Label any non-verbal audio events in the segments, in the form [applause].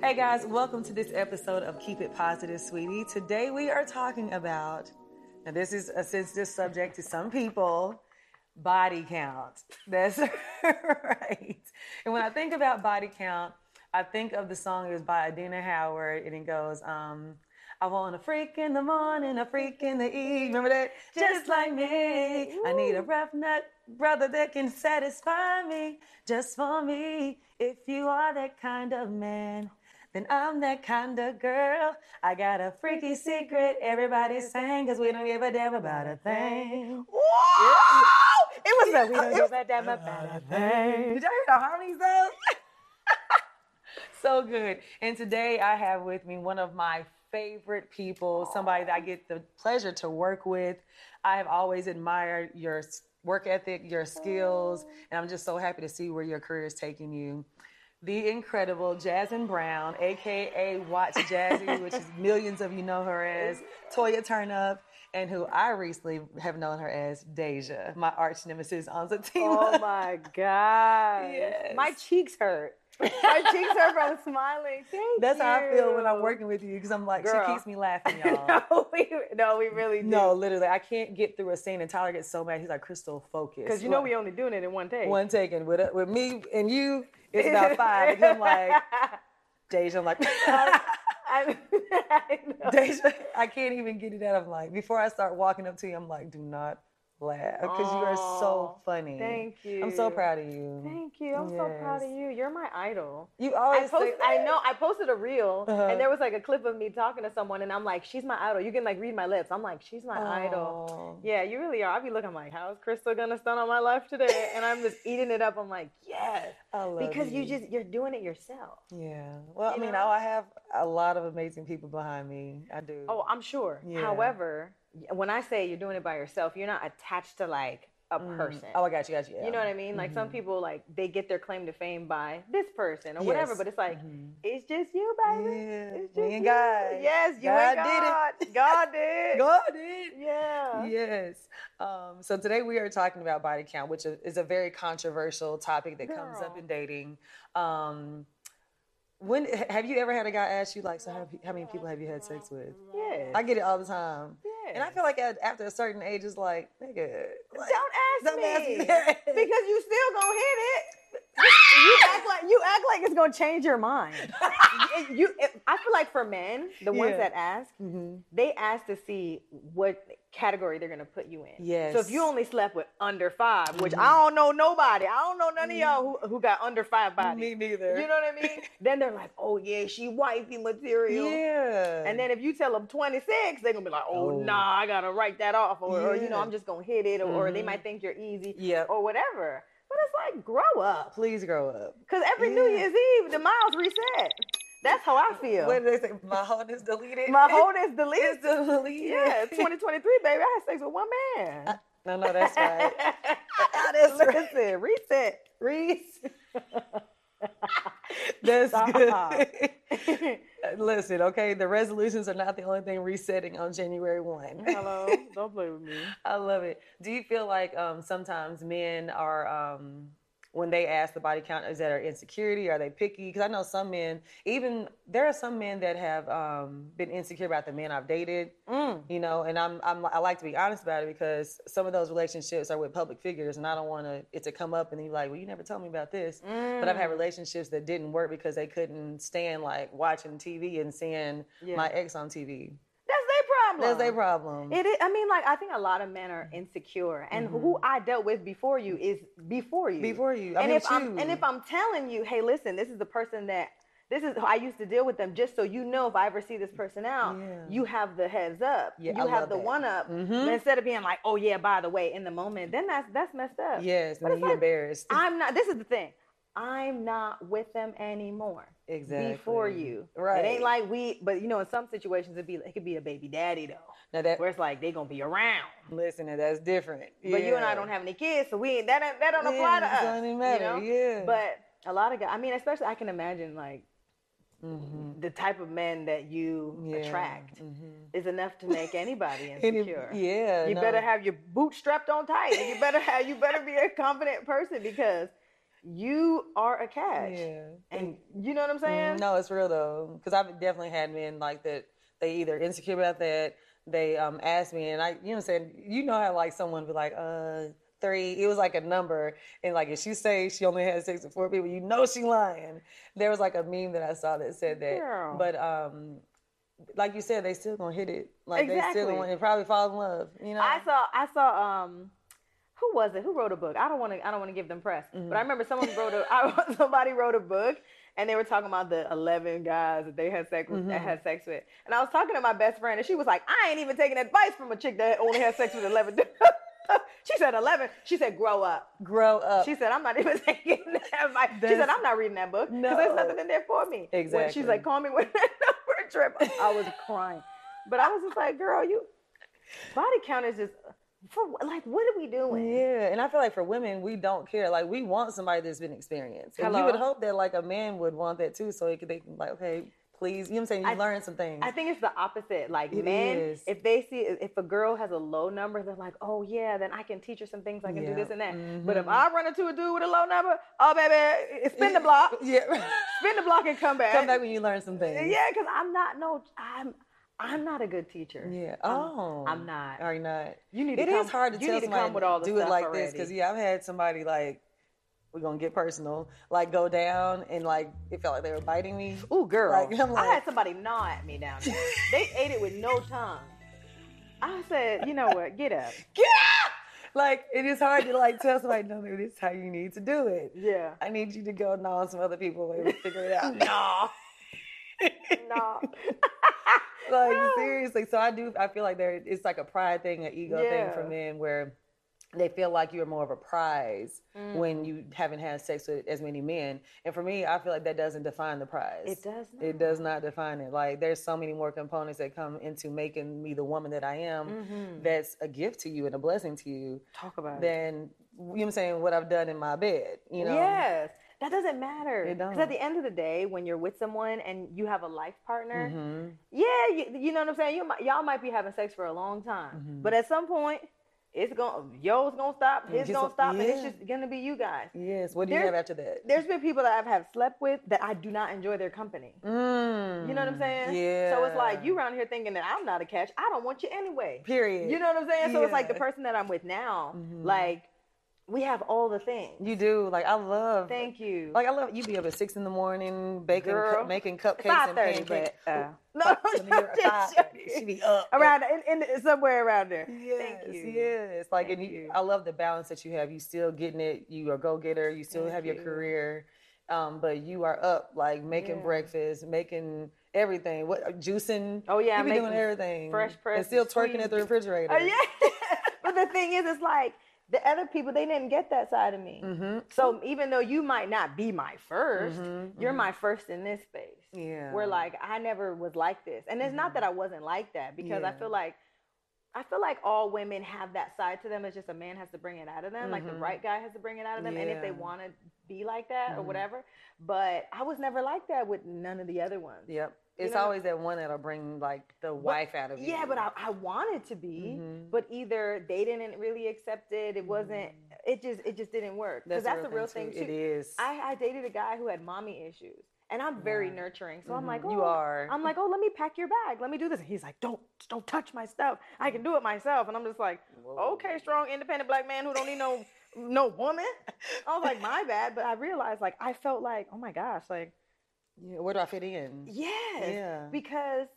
Hey guys, welcome to this episode of Keep It Positive, Sweetie. Today we are talking about, and this is a sensitive subject to some people, body count. [laughs] That's right. And when I think about body count, I think of the song it was by Adina Howard, and it goes, um, I want a freak in the morning, a freak in the evening. Remember that? Just like me. I need a rough nut brother that can satisfy me just for me. If you are that kind of man, then I'm that kind of girl. I got a freaky secret. Everybody's saying, cause we don't give a damn about a thing. Whoa! It was a we don't give a damn about a thing. Did y'all hear the harmonies though? [laughs] so good. And today I have with me one of my favorite people, somebody that I get the pleasure to work with. I have always admired your work ethic, your skills, and I'm just so happy to see where your career is taking you. The incredible Jasmin Brown, aka Watch Jazzy, [laughs] which is millions of you know her as Toya Turnup, and who I recently have known her as Deja, my arch nemesis on Zatima. Oh my [laughs] god! Yes. My cheeks hurt. [laughs] My cheeks are from smiling. Thank That's you. how I feel when I'm working with you because I'm like, Girl. she keeps me laughing, [laughs] y'all. no, we, no, we really do. No, literally, I can't get through a scene, and Tyler gets so mad. He's like, "Crystal, focus." because you know we only doing it in one take. one taken with uh, with me and you. It's [laughs] about five. And I'm like, Deja. I'm like, I, I. Deja. I can't even get it out. I'm like, before I start walking up to you, I'm like, do not laugh because you are so funny. Thank you. I'm so proud of you. Thank you. I'm so proud of you. You're my idol. You I always. posted, say I know. I posted a reel, Uh-huh. and there was like a clip of me talking to someone, and I'm like, "She's my idol." You can like read my lips. I'm like, "She's my idol." Yeah, you really are. I'll be looking I'm like, "How is Crystal gonna stun on my life today?" And I'm just eating it up. I'm like, "Yes," I love because you just you're doing it yourself. Yeah. Well, I mean, know? I have a lot of amazing people behind me. I do. Oh, I'm sure. Yeah. However, when I say you're doing it by yourself, you're not attached to like a Mm. person. Oh, I got you. Got you. Yeah. You know what I mean? Like some Mhm. people, like they get their claim to fame by this person or whatever, Yes. but it's like Mhm. it's just you, baby. Yeah. It's just you. God. Yes, you God and did God. it. [laughs] God did. God did. Yeah. Yes. Um, so today we are talking about body count, which is is a very controversial topic that comes up in dating. Um, when have you ever had a guy ask you like, so how, how many people have you had sex with? Yes. I get it all the time. And I feel like at, after a certain age, it's like, nigga, like, don't ask don't me. ask me. [laughs] Because you still gonna hit it. You act like you act like it's gonna change your mind. It- you, it- I feel like for men, the ones Yeah. that ask, Mhm. they ask to see what category they're gonna put you in. Yes. So if you only slept with under five, which I mm-hmm. don't know nobody, I don't know none of y'all mm-hmm. who, who got under five bodies. me neither. You know what I mean? [laughs] then they're like, oh yeah, she wifey material. yeah. And then if you tell them 26, they're gonna be like, oh, Oh. nah, I gotta write that off. Or, or, you know, I'm just gonna hit it. Or, or they might mm-hmm. think you're easy Yep. or whatever. But it's like, grow up. please grow up. Because every New Year's Eve, the miles reset. That's how I feel. What did they say? My phone is deleted. My whole is deleted. is deleted. Yeah, 2023, baby. I had sex with one man. Uh, no, no, that's right. [laughs] that's Listen, reset. Reset. [laughs] That's Stop. good. [laughs] [laughs] Listen, okay, the resolutions are not the only thing resetting on January 1. [laughs] Hello. Don't play with me. I love it. Do you feel like um, sometimes men are, um, when they ask the body count, is that an insecurity? Are they picky? Because I know some men, even there are some men that have um, been insecure about the men I've dated, Mm. you know, and I'm, I'm I like to be honest about it because some of those relationships are with public figures, and I don't want to it to come up and be like, well, you never told me about this. But I've Mm. had relationships that didn't work because they couldn't stand like watching TV and seeing Yeah. my ex on TV. Problem. That's their problem. It is. I mean, like I think a lot of men are insecure, and who I dealt with before you is before you. Mm-hmm. Before you, I and if I'm and if I'm telling you, hey, listen, this is the person that this is I used to deal with them, just so you know, if I ever see this person out, Yeah. you have the heads up. Yeah, you I have the that. one up. Mhm. But instead of being like, oh yeah, by the way, in the moment, then that's that's messed up. yes, But and you're like, embarrassed. I'm not. This is the thing. I'm not with them anymore. exactly Before you, right? It ain't like we, but you know, in some situations, it be it could be a baby daddy though, now that where it's like they gonna be around. listen, that's different. But you and I don't have any kids, so we ain't, that that don't Yeah, apply to us. doesn't you matter, know? yeah. But a lot of guys, I mean, especially I can imagine like Mhm. the type of men that you Yeah. attract Mhm. is enough to make anybody [laughs] Any- insecure. yeah, You no. better have your boots strapped on tight. and You better have you better be a confident person because you are a catch. Yeah. And you know what I'm saying? Mm, No, it's real though, because I've definitely had men like that. They either insecure about that. They um ask me, and I, you know, what I'm saying, you know how like someone be like, uh, three. It was like a number, and like if she say she only had sex with four people, you know she lying. There was like a meme that I saw that said that, Girl. but um. Like you said, they still gonna hit it. Like they still gonna probably fall in love. You know. I saw I saw um who was it? Who wrote a book? I don't want to I don't want to give them press. Mm-hmm. But I remember someone wrote a [laughs] I, [laughs] somebody wrote a book and they were talking about the 11 guys that they had sex with Mm-hmm. that had sex with. And I was talking to my best friend and she was like, "I ain't even taking advice from a chick that only had sex with 11 [laughs] she said 11. She said, "Grow up." grow up. She said, "I'm not even taking that advice." She said, "I'm not reading that book because No. there's nothing in there for me." When Exactly. she's like, "Call me when that number trip." I was crying, but I was just like, "Girl, you body count is just for like what are we doing?" Yeah, and I feel like for women, we don't care. Like we want somebody that's been experienced. And you would hope that like a man would want that too, so he could they can like, okay, please, you know what I'm saying? You I- learn some things. I think it's the opposite. Like It men, is. if they see if a girl has a low number, they're like, "Oh yeah, then I can teach her some things. I can do this and that." But if Mhm. I run into a dude with a low number, oh baby, spin the block, [laughs] yeah. spin the block, and come back. Come back when you learn some things. Yeah, because I'm not no, I'm I'm not a good teacher. Yeah. I'm- Oh. I'm not. Are you not? You need to It is come, hard to tell need to somebody come with all the do it like already. this because yeah, I've had somebody like we're gonna get personal, like go down and like it felt like they were biting me. Ooh, girl. Like, I'm I had somebody gnaw at me down there. they [laughs] ate it with no tongue. I said, you know what? Get up. [laughs] Get out! Like it is hard to like tell somebody, no, this is how you need to do it. Yeah. I need you to go gnaw on some other people and figure it out. [laughs] No. No. [laughs] like [laughs] seriously. So I do. I feel like there. It's like a pride thing, an ego thing for men where they feel like you're more of a prize Mm. when you haven't had sex with as many men. And for me, I feel like that doesn't define the prize. It does not. It does not define it. Like there's so many more components that come into making me the woman that I am. Mhm. That's a gift to you and a blessing to you. Talk about it. Than you know what I'm saying what I've done in my bed. You know. Yes. That doesn't matter. It Because at the end of the day, when you're with someone and you have a life partner, Mhm. yeah, you, you know what I'm saying. You might, y'all might be having sex for a long time, Mhm. but at some point, it's gonna yo's gonna stop, his gonna stop, and it's just gonna be you guys. Yes. What do you have after that? There's been people that I've have slept with that I do not enjoy their company. Mm. You know what I'm saying? Yeah. So it's like you around here thinking that I'm not a catch. I don't want you anyway. Period. You know what I'm saying? So it's like the person that I'm with now, Mhm. like we have all the things. You do. Like I love. Thank you. Like I love you. Be up at six in the morning, baking, cu- making cupcakes and pancakes. but uh, no, Five- [laughs] when just 5:30, She be up around in, in somewhere around there. Yes, Thank you. yes. Like, Thank and you, you. I love the balance that you have. You still getting it. You are a go getter. You still Thank have your you. career, um, but you are up, like making Yeah. breakfast, making everything. What juicing? Oh yeah, you be doing everything. fresh press and still twerking at the [laughs] refrigerator. Oh yeah. [laughs] but the thing is, it's like the other people they didn't get that side of me. Mm-hmm. So even though you might not be my 1st Mhm, you're mhm. my first in this space. Yeah. Where like I never was like this, and it's not that I wasn't like that because I feel like. I feel like all women have that side to them. It's just a man has to bring it out of them. Like the Mhm. right guy has to bring it out of them. And if they want to be like that or whatever. But I was never like that with none of the other ones. Yep. It's know? always that one that'll bring like the wife out of you. Yeah, but I, I wanted to be, Mhm. but either they didn't really accept it. It wasn't. It just it just didn't work. Because that's, the real thing too. It is. I, I dated a guy who had mommy issues, and I'm very Right. nurturing. So I'm Mhm. like, oh, you are. I'm like, oh, let me pack your bag. Let me do this. And he's like, don't don't touch my stuff. I can do it myself. And I'm just like, Whoa. okay, strong, independent black man who don't need no no woman. [laughs] I was like, my bad. But I realized like I felt like, oh my gosh, like Yeah, where do I fit in? yes, Yeah. because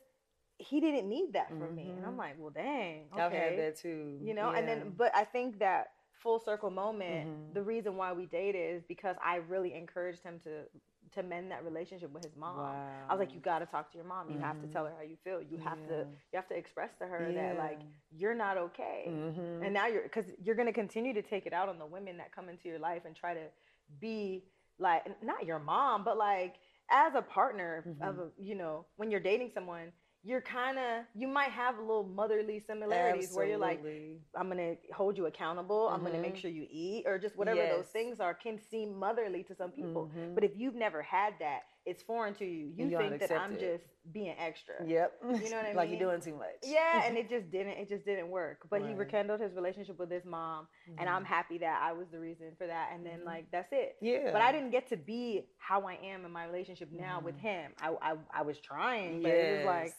he didn't need that from me. And I'm Mhm. like, well, dang. Okay. I've had that too. you know and then but i think that full circle moment Mhm. the reason why we dated is because i really encouraged him to to mend that relationship with his mom i was like you got to talk to your mom you have to tell her how you feel you have to you have to express to her that like you're not okay Mhm. and now you're because you're going to continue to take it out on the women that come into your life and try to be like not your mom but like as a partner of Mhm. a, you know when you're dating someone you're kind of you might have a little motherly similarities where you're like I'm gonna hold you accountable. I'm gonna make Mhm. sure you eat, or just whatever those things are can seem motherly to some people. Mhm. But if you've never had that, it's foreign to you. You You think that I'm it. just being extra. Yep. You know what [laughs] I mean? like you're doing too much. Yeah, and [laughs] it just didn't. It just didn't work. But he rekindled his relationship with his mom, and I'm happy that I was the reason for that. And then Mhm. like that's it. Yeah. But I didn't get to be how I am in my relationship now with Mhm. him. I, I I was trying, but it was like,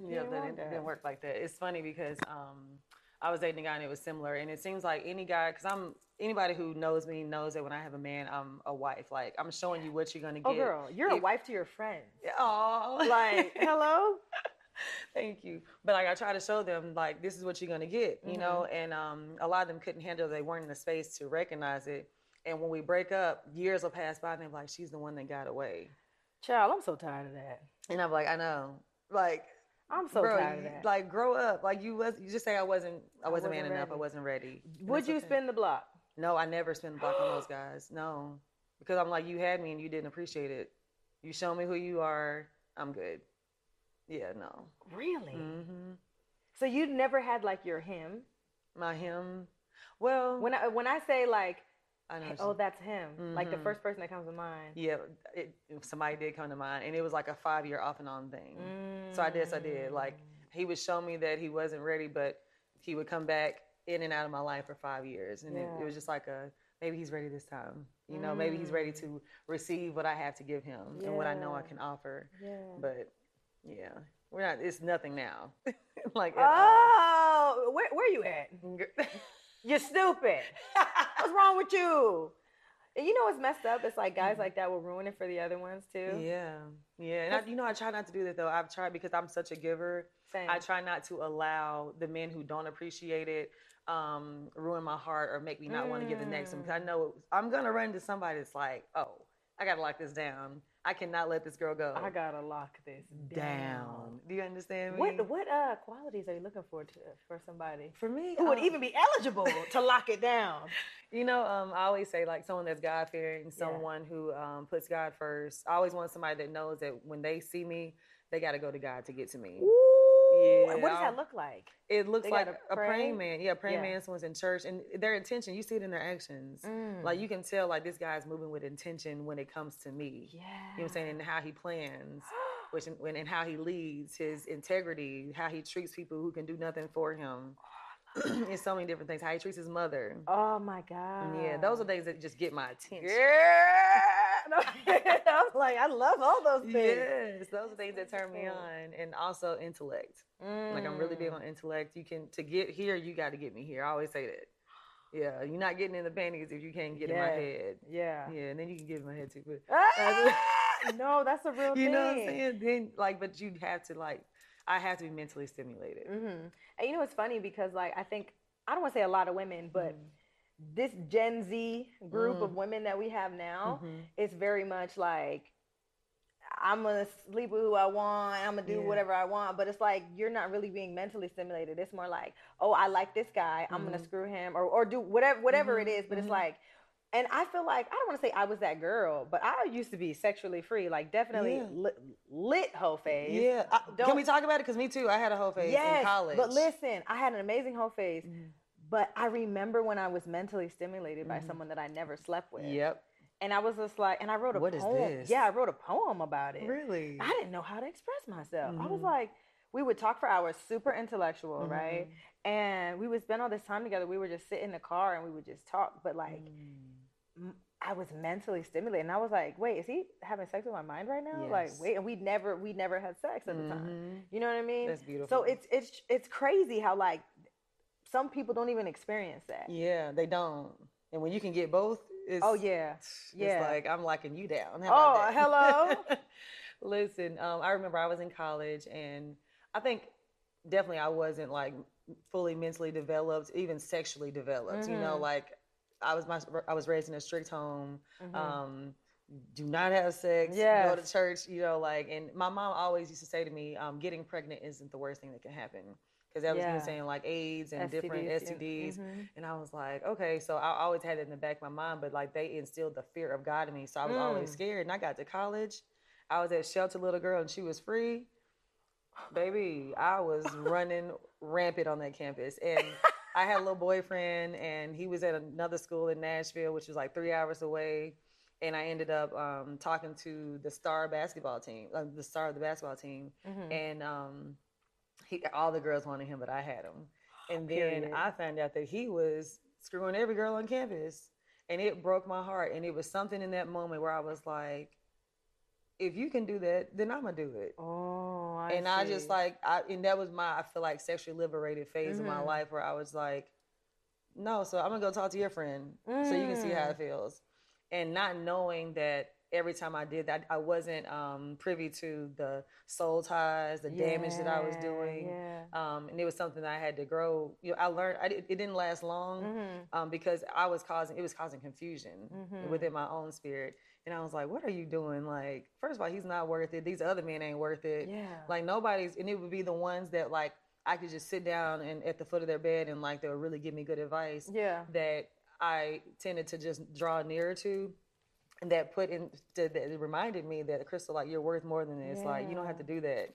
Yeah, that didn't, that. didn't work like that. It's funny because um, I was dating a guy and it was similar, and it seems like any guy, because I'm anybody who knows me knows that when I have a man, I'm a wife. Like I'm showing you what you're gonna get. Oh, girl, you're a wife to your friends. Oh, Like, [laughs] hello. Thank you. But like I try to show them like this is what you're gonna get, you Mm-hmm. know, and um a lot of them couldn't handle they weren't in the space to recognize it. And when we break up, years will pass by and they're like, She's the one that got away. Child, I'm so tired of that. And I'm like, I know. Like I'm so bro, tired of that. like grow up. Like you was you just say I wasn't I I wasn't man wasn't enough, I wasn't ready. Would you okay. spin the block? No, I never spin the block on those [gasps] guys. No. Because I'm like, you had me and you didn't appreciate it. You show me who you are, I'm good. Yeah, no. Really? hmm So you never had like your him? My him. Well, When I when I say like, I know. oh, that's him, like the Mhm. first person that comes to mind. yeah, it, somebody did come to mind, and it was like a five year off and on thing. So I did, so I did. Like he would show me that he wasn't ready, but he would come back in and out of my life for five years, and it, Yeah. it was just like a maybe he's ready this time. You know, maybe he's ready to receive what I have to give him and what I know I can offer. Yeah. But yeah, we're not. It's nothing now. [laughs] like Oh, where where you at? [laughs] You're stupid. What's [laughs] wrong with you? And you know what's messed up? It's like guys like that will ruin it for the other ones too. Mm-hmm. yeah, yeah. And I, you know, I try not to do that though. I've tried because I'm such a giver. Same. I try not to allow the men who don't appreciate it um, ruin my heart or make me not want to give the next one. Because I know I'm gonna run into somebody that's like, oh, I gotta lock this down. I cannot let this girl go I gotta lock this down. down. Do you understand me? What what uh qualities are you looking for to for somebody For me, who would um, even be eligible [laughs] to lock it down? You know, um, I always say like someone that's God fearing, someone who um, puts God first. I always want somebody that knows that when they see me, they got to go to God to get to me. Ooh, and what does that look like? It looks They like a pray? praying man. Yeah, praying Yeah. man, someone's in church, and their intention. You see it in their actions. Mm. Like you can tell, like this guy's moving with intention when it comes to me. Yeah. You know what I'm saying? And how he plans, [gasps] which when and how he leads, his integrity, how he treats people who can do nothing for him. [clears throat] it's so many different things. How he treats his mother. Oh my god. Yeah, those are things that just get my attention. Yeah. [laughs] [laughs] I'm like, I love all those things. Yes, those are things that turn me on, and also intellect. Like I'm really big Mm. on intellect. You can to get here, you got to get me here. I always say that. Yeah, you're not getting in the panties if you can't get in my head. Yeah. Yeah, and then you can get in my head too. But Ah! [laughs] no, that's a real thing. you thing. know what I'm saying? Then like, but you have to like, I have to be mentally stimulated. hmm And you know it's funny because like I think I don't want to say a lot of women, but Mm-hmm. This Gen Z group Mm. of women that we have now Mhm. is very much like I'm gonna sleep with who I want. I'm gonna do Yeah. whatever I want. But it's like you're not really being mentally stimulated. It's more like, oh, I like this guy. I'm gonna Mhm. screw him or or do whatever whatever it Mhm, is. But it's mhm. like. And I feel like I don't want to say I was that girl, but I used to be sexually free, like definitely Yeah. lit, lit whole phase. Yeah, I, can we talk about it? Because me too. I had a whole phase yes, in college. but listen, I had an amazing whole phase. But I remember when I was mentally stimulated by Mhm. someone that I never slept with. Yep. And I was just like, and I wrote a What is poem. this? Yeah, I wrote a poem about it. Really. I didn't know how to express myself. I was Mhm. like, we would talk for hours, super intellectual, Mhm. right? And we would spend all this time together. We would just sit in the car and we would just talk. But like, Mm. m- I was mentally stimulated, and I was like, wait, is he having sex with my mind right now? Like, wait, and we never, we never had sex at the time. Mhm. You know what I mean? That's beautiful. So it's it's it's crazy how like some people don't even experience that. Yeah, they don't. And when you can get both, it's Oh yeah. it's yeah. like I'm locking you down. How Oh, hello? [laughs] Listen, um, I remember I was in college, and I think definitely I wasn't like fully mentally developed, even sexually developed. You know, Mhm. like I was my I was raised in a strict home. Mhm. Um, do not have sex. Go to church. You know, like, and my mom always used to say to me, um, "Getting pregnant isn't the worst thing that can happen." Because that was Yeah. me saying like AIDS and different STDs, yeah. STDs. Mhm. And I was like, okay, so I always had it in the back of my mind, but like they instilled the fear of God in me. So I was always Mm. scared. And I got to college. I was at Shelter Little Girl and she was free. Baby, I was running [laughs] rampant on that campus. And I had a little boyfriend and he was at another school in Nashville, which was like three hours away. and I ended up um, talking to the star basketball team, uh, the star of the basketball team, Mhm. and um, he all the girls wanted him, but I had him. And then Period. I found out that he was screwing every girl on campus, and it broke my heart. And it was something in that moment where I was like, if you can do that, then I'm gonna do it. Oh, I and I just like, I and that was my I feel like sexually liberated phase of my Mhm. life where I was like, no, so I'm gonna go talk to your friend so you can see how it feels, and not knowing that every time I did that, I wasn't um, privy to the soul ties, the damage that I was doing. Yeah. Um, and it was something that I had to grow. You know, I learned. I, it didn't last long Mhm. um, because I was causing. It was causing confusion Mhm. within my own spirit. And I was like, "What are you doing? Like, first of all, he's not worth it. These other men ain't worth it. Yeah. Like nobody's. And it would be the ones that like I could just sit down and at the foot of their bed and like they would really give me good advice yeah. that I tended to just draw nearer to. That put in that reminded me that Crystal, like you're worth more than this. Like you don't have to do that.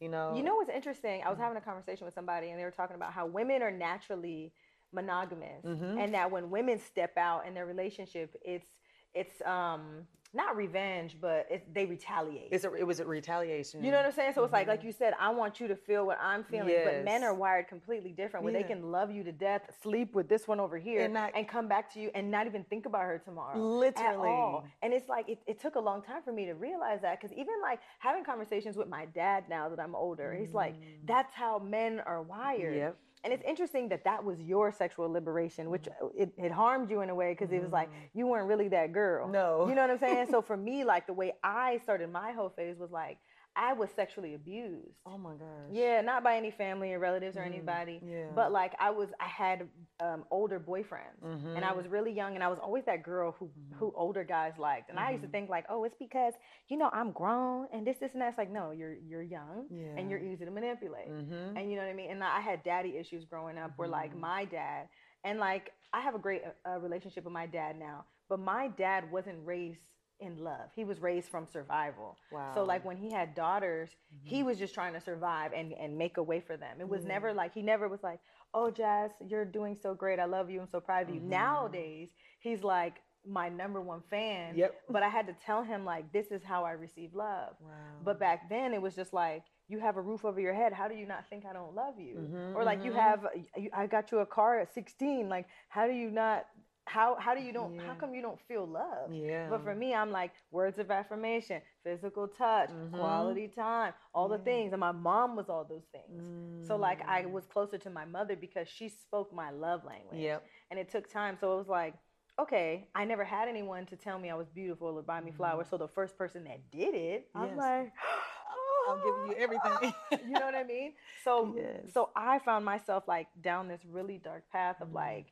You know. You know what's interesting? I was having a conversation with somebody, and they were talking about how women are naturally monogamous, Mhm. and that when women step out in their relationship, it's it's um not revenge, but it, they retaliate. It's a, it was a retaliation. you know what I'm saying? So it's like, like you said, I want you to feel what I'm feeling, but men are wired completely different, where they can love you to death, sleep with this one over here, And and, come back to you and not even think about her tomorrow. Literally. And it's like, it, it took a long time for me to realize that because even like having conversations with my dad now that I'm older, he's like, that's how men are wired. Mm. Yep. And it's interesting that that was your sexual liberation, which Mm. uh, it, it harmed you in a way because it was like you weren't really that girl. No. You know what I'm saying? so for [laughs] me, like the way I started my whole phase was like I was sexually abused. Oh my gosh. Yeah, not by any family or relatives or anybody. Mm-hmm. yeah. But like I was, I had um, older boyfriends, Mm-hmm. and I was really young, and I was always that girl who who older guys liked. And I used to Mm-hmm. think like, oh, it's because you know I'm grown and this, this, and that. It's like, no, you're you're young Yeah. and you're easy to manipulate. Mm-hmm. And you know what I mean. And I had daddy issues growing up, where like my dad, and like I have a great uh, relationship with my dad now, but my dad wasn't raised in love. He was raised from survival. Wow. Mm-hmm. like when he had daughters, he was just trying to survive and and make a way for them. It was never like he never was like, "Oh, Jazz, you're doing so great. I love you. I'm so proud of you." Mm-hmm. Nowadays, he's like my number one fan. Yep. But I had to tell him like this is how I receive love. Wow. But back then it was just like you have a roof over your head. How do you not think I don't love you? Mhm, Or like you have you- I got you a car at 16. Like how do you not how how do you don't how come you don't feel love? Yeah. But for me, I'm like words of affirmation, physical touch, Mhm. quality time, all the things. And my mom was all those things. So like I Mm. was closer to my mother because she spoke my love language. Yep. And it took time. So it was like, okay, I never had anyone to tell me I was beautiful or buy me flowers. So the first person that did it, I'm Mm-hmm. Like, [gasps] I'm giving you everything. [gasps] you know what I mean? So [laughs] Yes. so I found myself like down this really dark path Mm. of like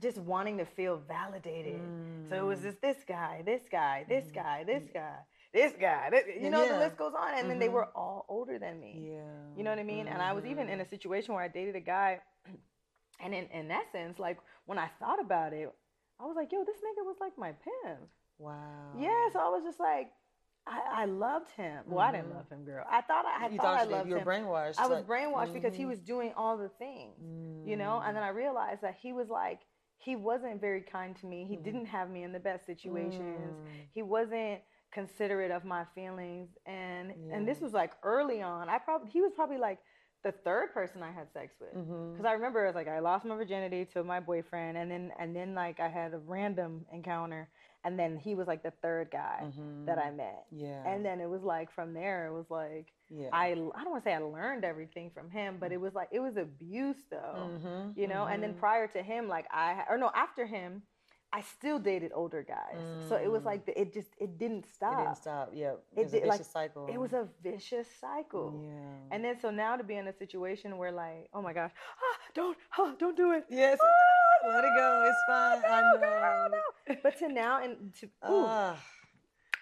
just wanting to feel validated. So it was Mm. just this guy, this guy, this mm. guy, this guy, this guy. This, you know, the list goes on. And then they were mm-hmm. all older than me. Yeah. You know what I mean? And I was even in a mm-hmm. situation where I dated a guy, [clears throat] and in, in essence, like when I thought about it, I was like, yo, this nigga was like my pimp. Wow. Yeah, so I was just like, I, I loved him. Well, I didn't Mhm. love him, girl. I thought I, I thought, thought I did. loved you were him. brainwashed. I was like- brainwashed because he mm-hmm. was doing all the things, you know. And then I mm. realized that he was like, he wasn't very kind to me. He Mhm. didn't have me in the best situations. Mm. He wasn't considerate of my feelings, and and this was like early on. I probably he was probably like the third person I had sex with. Because I remember it was like I lost my virginity to my boyfriend, and then and then like I had a random encounter, and then he was like the third guy that I met, Yeah. and then it was like from there it was like yeah. I I don't want to say I learned everything from him, but it was like it was abuse though, Mhm, you know. And then mhm. prior to him, like I or no after him, I still dated older guys, so it was Mm. like it just it didn't it stop. didn't stop. Yep. It It was a did- like, cycle. It was a vicious cycle. Yeah. And then so now to be in a situation where like, oh my gosh, ah, don't, ah, don't do it. yes. Ah, Let it go. It's fine. I know. girl, no. But to now and to ooh, Ah.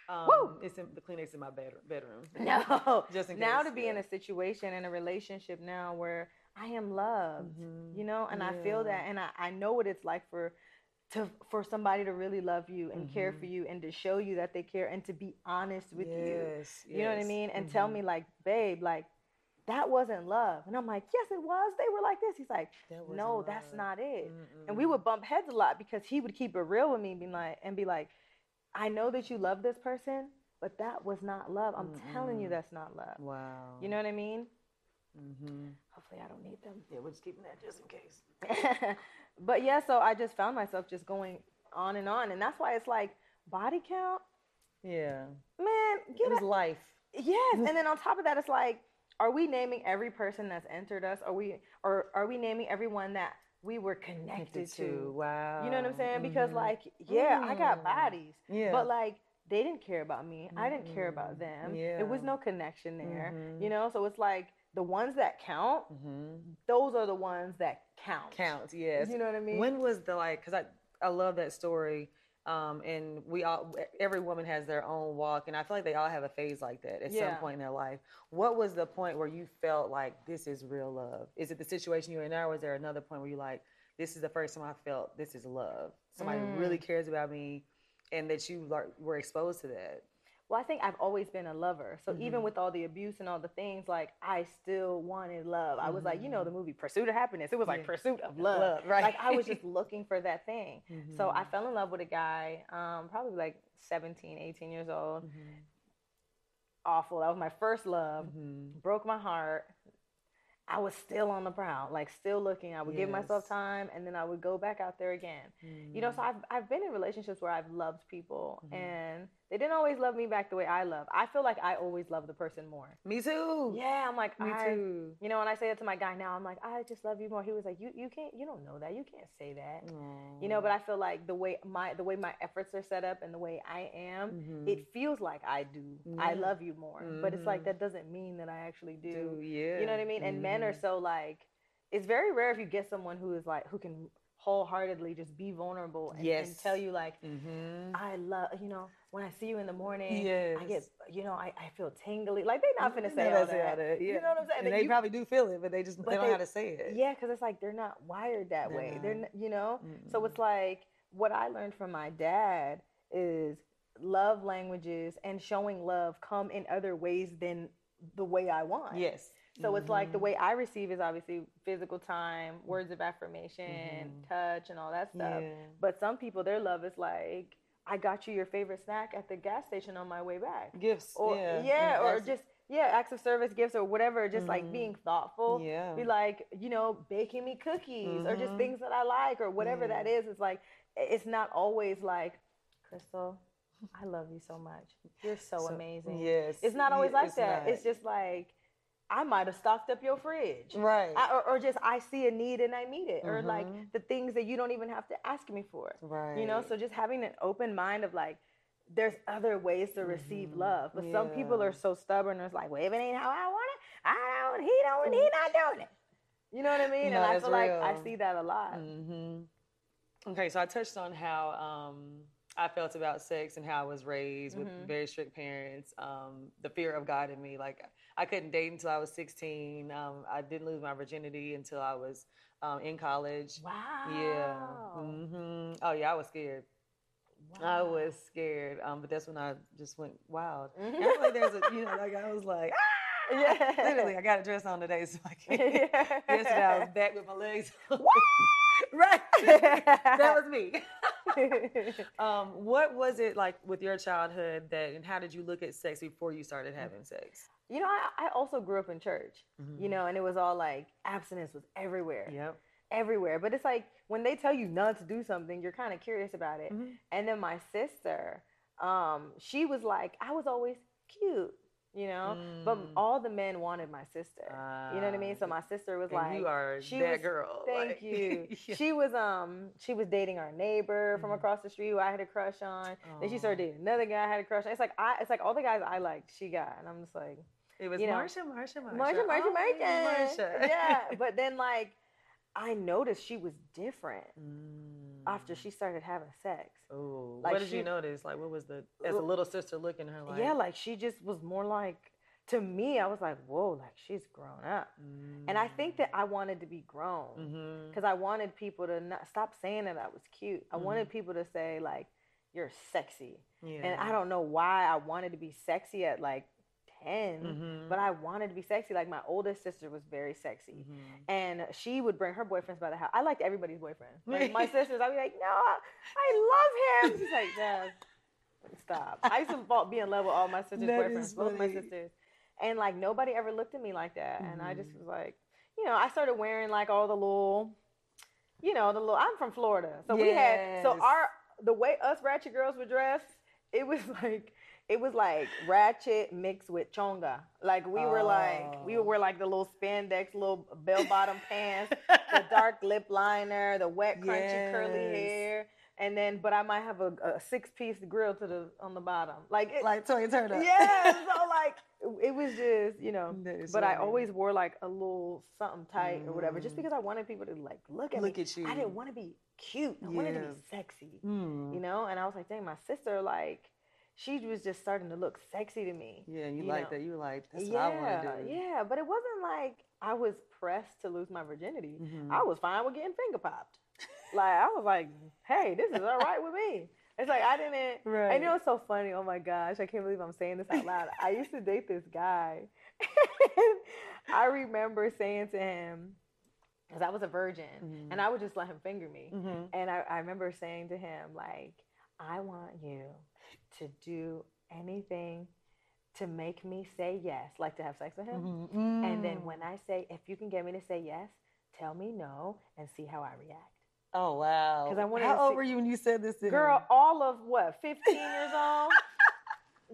um, Woo. It's in the Kleenex in my bedroom. bedroom. [laughs] no. [laughs] Just in now to be in a situation in a relationship now where I am loved, Mhm. you know, and I feel that, and I, I know what it's like for to for somebody to really love you and care Mm-hmm. for you and to show you that they care and to be honest with you. Yes, You know what I mean? And tell Mhm. me like, babe, like that wasn't love. And I'm like, yes, it was. They were like this. He's like, That wasn't no, that's not it. Mm-mm. And we would bump heads a lot because he would keep it real with me, and be like, and be like, I know that you love this person, but that was not love. I'm telling you, that's not love. Wow. You know what I mean? Mm-hmm. Hopefully, I don't need them. Yeah, we're just keeping that just in case. [laughs] but yeah, so I just found myself just going on and on, and that's why it's like body count, Yeah. man. Get It was a- life. yes, [laughs] and then on top of that, it's like, are we naming every person that's entered us? Are we, or are we naming everyone that we were connected to? Wow. You know what I'm saying? Because Mhm. like, yeah, I got Mm. bodies, yeah. but like they didn't care about me. I didn't care about them. There was no connection there. Mhm. You know, so it's like the ones that count, hmm those are the ones that count. Count, Yes. You know what I mean? When was the like? Because I I love that story. Um, and we all every woman has their own walk, and I feel like they all have a phase like that at Yeah. some point in their life. What was the point where you felt like this is real love? Is it the situation you're in now, or is there another point where you're like, this is the first time I felt this is love? Somebody Mm. really cares about me, and that you were exposed to that. Well, I think I've always been a lover. So even Mhm. with all the abuse and all the things, like I still wanted love. I was like, you know, the movie Pursuit of Happiness. It was like Yeah. Pursuit of Love. Love, right. Like I was just [laughs] looking for that thing. So I Mhm. fell in love with a guy, um, probably like 17, 18 years old. Mhm. Awful. That was my first love. Broke my heart. I was still on the prowl, like still looking. I would give myself time and then I would go back out there again. You know, so I've I've been in relationships where I've loved people and they didn't always love me back the way I love. I feel like I always love the person more. me too. Yeah, I'm like me I, too. You know, when I say it to my guy now, I'm like, I just love you more. He was like, you you can't you don't know that. You can't say that. You know, but I feel like the way my the way my efforts are set up and the way I am, Mhm. it feels like I do. I love you more. But it's like Mhm. that doesn't mean that I actually do. do yeah. You know what I mean? And men are so like it's very rare if you get someone who is like who can wholeheartedly just be vulnerable and, and tell you like Mhm. I love you know when I see you in the morning Yes. I get you know I, I feel tingly like they not finna say all say that. all that, You yeah. know what I'm saying? And they you- probably do feel it, but they just But they don't know how to say it. Yeah, because it's like they're not wired that They're way. They're not. you know. So Mm-mm. it's like what I learned from my dad is love languages and showing love come in other ways than the way I want. yes. So it's like the Mhm. way I receive is obviously physical time, words of affirmation, Mhm. touch, and all that stuff. Yeah. But some people, their love is like, I got you your favorite snack at the gas station on my way back. Gifts. Or yeah. yeah, or just yeah, acts of service, gifts, or whatever. Just like Mhm. being thoughtful. yeah. Be like, you know, baking me cookies or just Mhm. things that I like or whatever Yeah. that is. It's like it's not always like, Crystal, I love you so much. You're so, So- amazing. Yes. It's not always like that. not. It's just like I might have stocked up your fridge. right. I, or, or just I see a need and I meet it, or like Mhm. the things that you don't even have to ask me for. right. You know, so just having an open mind of like, there's other ways to receive Mhm. love, but some people are so stubborn. It's like, well, if it ain't how I want it, I don't. He don't. He not doing it. You know what I mean? No, and I that's feel like I see that a lot. hmm Okay, so I touched on how um, I felt about sex and how I was raised with Mhm. very strict parents. Um, the fear of God in me, like I couldn't date until I was 16. Um, I didn't lose my virginity until I was um, in college. Wow. Yeah. hmm Oh yeah, I was scared. I was scared. Um, but that's when I just went wild. Mhm. I feel like there's a, you know, like I was like, ah! Yeah. literally, I got a dress on today, so I [laughs] can't. [laughs] Yeah. Yesterday I was back with my legs. [laughs] right. that was me. [laughs] Um, what was it like with your childhood that, and how did you look at sex before you started having sex? you know, I, I also grew up in church. You know, and it was all like abstinence was everywhere. Yep. everywhere. But it's like when they tell you not to do something, you're kind of curious about it. Mhm. And then my sister, um, she was like, I was always cute, you know, but Mm. all the men wanted my sister. you know what I mean? So Ah, my sister was like, you are she that was- girl. Thank like- you. [laughs] Yeah. She was um she was dating our neighbor from Mhm. across the street who I had a crush on. Then she started dating another guy I had a crush on. It's like I it's like all the guys I liked, she got. And I'm just like It was you know, Marsha, Marsha, Marsha, Marsha, Marsha, Oh, Marsha. Marsha. yeah. [laughs] But then like I noticed she was different Mm. After she started having sex. Oh, like what did she- you notice? Like, what was the as a little sister looking at her like? yeah, like she just was more like to me, I was like, whoa, like she's grown up. And I think that I wanted to be grown Mm-hmm. because I wanted people to not stop saying that I was cute. I wanted people to say like, "You're sexy," Yeah. and I don't know why I wanted to be sexy at like 10 Mhm. but I wanted to be sexy. Like my oldest sister was very sexy. Mhm. And she would bring her boyfriends by the house. I liked everybody's boyfriend. [laughs] Like my sisters, I'd be like, no, I, love him. She's like, Stop. I used to be in love with all my sisters' That boyfriends, both my sisters, and like nobody ever looked at me like that, and I just Mhm. was like, you know, I started wearing like all the little, you know, the little. I'm from Florida, so we had so our the way us ratchet girls would dress, it was [laughs] like. It was like ratchet mixed with chonga. Like we were like we Oh. would wear like the little spandex, little bell [laughs] bottom pants, the dark lip liner, the wet crunchy curly hair, and then but I might have a, a six piece grill to the on the bottom. Like it, like Toya Turnup. yeah, so [laughs] like it was just you know. But I always wore like a little something tight or whatever, just Mm. because I wanted people to like look at look me. at you. I didn't want to be cute. I wanted to be sexy, Mm. you know. And I was like, dang, my sister like. She was just starting to look sexy to me. Yeah, you, you like know. that. You were like, that's what yeah, I want to do. yeah, but it wasn't like I was pressed to lose my virginity. Mhm. I was fine with getting finger popped. like I was like, hey, this is all right with me. It's like I didn't. Right. I know it's so funny. Oh my gosh, I can't believe I'm saying this out loud. I used to date this guy. [laughs] I remember saying to him, because I was a virgin, Mhm. and I would just let him finger me. Mhm. And I, I remember saying to him, like, I want you to do anything to make me say yes, like to have sex with him. Mhm. And then Mm. when I say, if you can get me to say yes, tell me no and see how I react. Oh wow! Because I wanted How to old see- were you when you said this to Girl, him? all of what, 15 years old?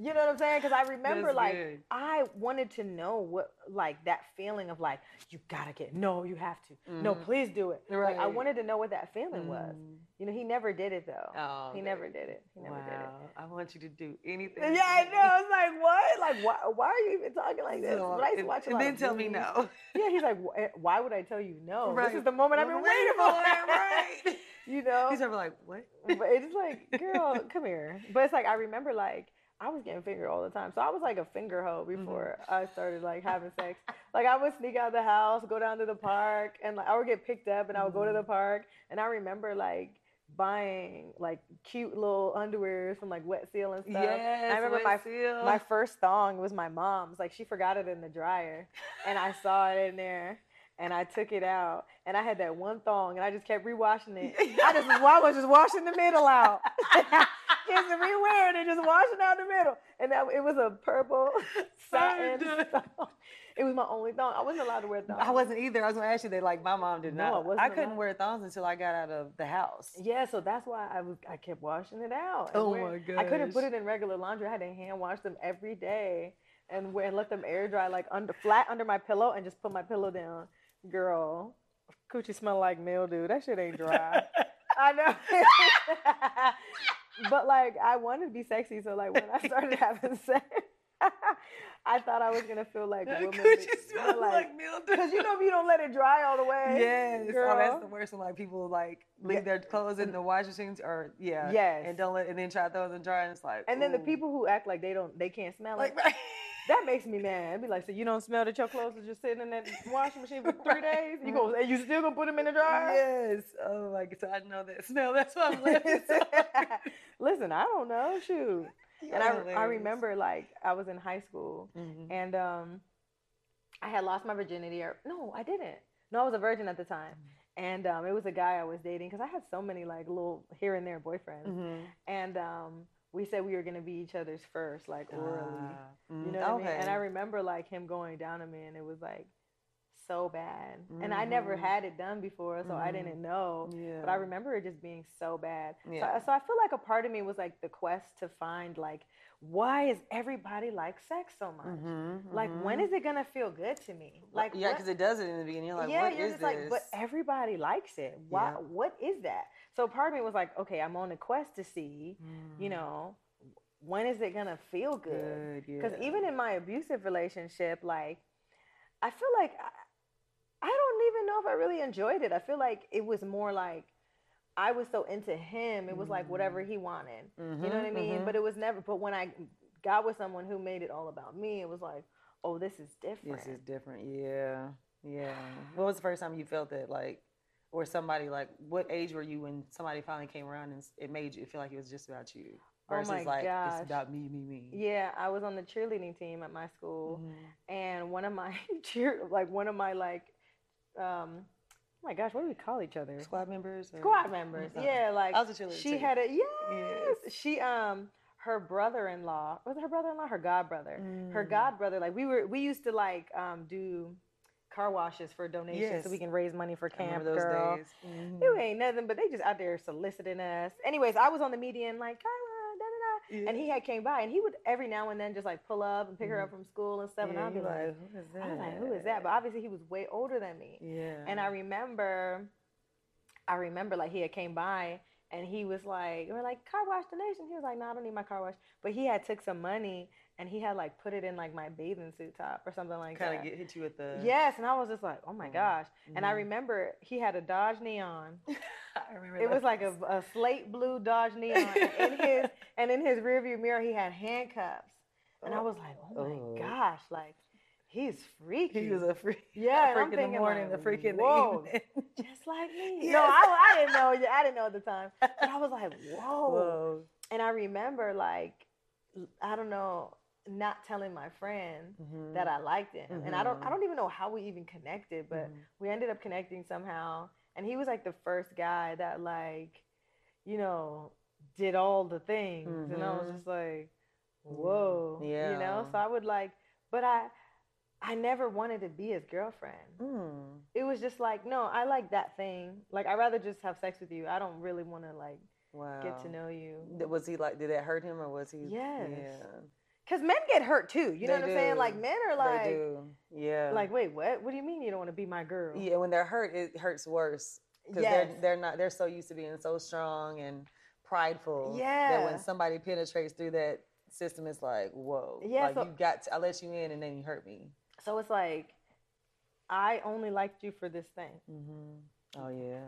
You know what I'm saying? Because I remember, That's like, good. I wanted to know what, like, that feeling of, like, you gotta get, no, you have to. No, Mhm. please do it. Like, I wanted to know what that feeling was. Mm. You know, he never did it, though. Oh, he never did it. He never wow. did it. I want you to do anything. Yeah, I know. It's like, what? Like, why, why are you even talking like this? So, But I used to and, watch a and then tell me no. [laughs] Yeah, he's like, eh, why would I tell you no? Right. This is the moment I've been I've waiting been for. waiting for right. [laughs] You know? He's ever like, what? but it's like, girl, come here. But it's like I remember like I was getting fingered all the time. So I was like a finger hoe Mm-hmm. before I started like having sex. Like I would sneak out of the house, go down to the park, and like I would get picked up and I would go to Mm-hmm. the park. And I remember like buying like cute little underwears from like Wet Seal and stuff. Yes, I remember Wet my Seal. my first thong was my mom's. Like she forgot it in the dryer, and I saw it in there, and I took it out, and I had that one thong, and I just kept rewashing it. I just I was just washing the middle out, [laughs] just re-wearing it, just washing out the middle, and that it was a purple [laughs] satin. thong. It was my only thong. I wasn't allowed to wear thongs. I wasn't either. I was gonna ask you that. Like my mom did No, not. I wasn't I couldn't allowed. wear thongs until I got out of the house. Yeah, so that's why I was I kept washing it out. Oh wear- my I couldn't put it in regular laundry. I had to hand wash them every day and wear and let them air dry like under flat under my pillow and just put my pillow down. Girl, coochie smell like mildew. That shit ain't dry. [laughs] I know. [laughs] but like I wanted to be sexy, so like when I started having [laughs] sex, [laughs] I thought I was gonna feel like woman. coochie smells like mildew. Because you know if you don't let it dry all the way. Yes, girl. oh, that's the worst. When like people like leave Yeah. their clothes in the washing machines, or yeah, Yes. and don't let, and then try to throw them in the dryer, and it's like, And then the people who act like they don't, they can't smell it. like, right. That makes me mad. I'd be like, so you don't smell that your clothes are just sitting in that washing machine for three [laughs] days? You go, and you still gonna put them in the dryer? yes. Oh my god, so I know that smell. That's why I'm laughing. so [laughs] Listen, I don't know, shoot. You're And I, I remember like I was in high school Mhm. and um, I had lost my virginity. Or no, I didn't. No, I was a virgin at the time. And um, it was a guy I was dating because I had so many like little here and there boyfriends. Mhm. And um, we said we were gonna be each other's first, like orally. Ah, You mm, know what I mean? And I remember like him going down to me and it was like so bad. And I never Mhm. had it done before, so I Mhm. didn't know. yeah. But I remember it just being so bad. Yeah. So, so I feel like a part of me was like the quest to find like why is everybody like sex so much? Mhm, Like when mhm. is it gonna feel good to me? Like yeah, because it does it in the beginning. You're like, yeah, what you're is just this? like, but everybody likes it. Why? Yeah. What is that? So part of me was like, okay, I'm on a quest to see, you Mm, know, when is it gonna feel good? Because yeah. even in my abusive relationship, like, I feel like I, I don't even know if I really enjoyed it. I feel like it was more like I was so into him, it was like whatever he wanted. You know what I mean? mhm. But it was never, but when I got with someone who made it all about me, it was like, oh, this is different. This is different. Yeah. Yeah. What was the first time you felt that like or somebody like what age were you when somebody finally came around and it made you feel like it was just about you Oh versus my like gosh. it's about me, me, me. Yeah, I was on the cheerleading team at my school. Mhm. and one of my [laughs] cheer like one of my like um oh my gosh what do we call each other Squad members. or- squad members yeah like I was a cheerleader she too. had a yes. she um her brother-in-law was it her brother-in-law her godbrother her Mm. godbrother like we were we used to like um do car washes for donations so we can raise money for camp those girl days. Mhm. it ain't nothing but they just out there soliciting us anyways i was on the median like da, da, da. and he had came by and he would every now and then just like pull up and pick her up from school and stuff and i'd be like, who is that? I was like who is that but obviously he was way older than me yeah. and I remember, I remember like he had came by and he was like, we're like car wash donation. He was like, no, I don't need my car wash. But he had took some money and he had like put it in like my bathing suit top or something like kind that. Kind of get hit you with the. Yes, and I was just like, oh my Mhm. gosh. And I Mhm. remember he had a Dodge Neon. [laughs] I remember. It was like a, a slate blue Dodge Neon. and in his [laughs] and in his rearview mirror he had handcuffs. And I was like, oh my Oh. gosh, like he's freaky. He was a freak. [laughs] Yeah, a and I'm freak in the morning, like, a freak in the whoa. evening. just like me. Yes. No, I, I didn't know. I didn't know at the time. But I was like, whoa. Whoa. And I remember, like, I don't know, not telling my friend Mhm. that I liked him. And I don't, I Mhm. don't even know how we even connected, but Mhm. we ended up connecting somehow. And he was like the first guy that, like, you know, did all the things. And I was Mhm. just like, Mhm. whoa. You know? So I would like, but I, I never wanted to be his girlfriend Mm. it was just like, no, I like that thing. Like, I'd rather just have sex with you. I don't really want to like Wow. get to know you. Was he like? Did that hurt him, or was he? Yes. Yeah. Cause men get hurt too. You know They what I'm saying? Like men are like, do. Yeah. like, wait, what? What do you mean you don't want to be my girl? Yeah. When they're hurt, it hurts worse because Yes. they're they're not. They're so used to being so strong and prideful. Yeah, that when somebody penetrates through that system, it's like, whoa. Yeah, Like so- you got. To, I let you in, and then you hurt me. So it's like, I only liked you for this thing, Mm-hmm. Oh yeah.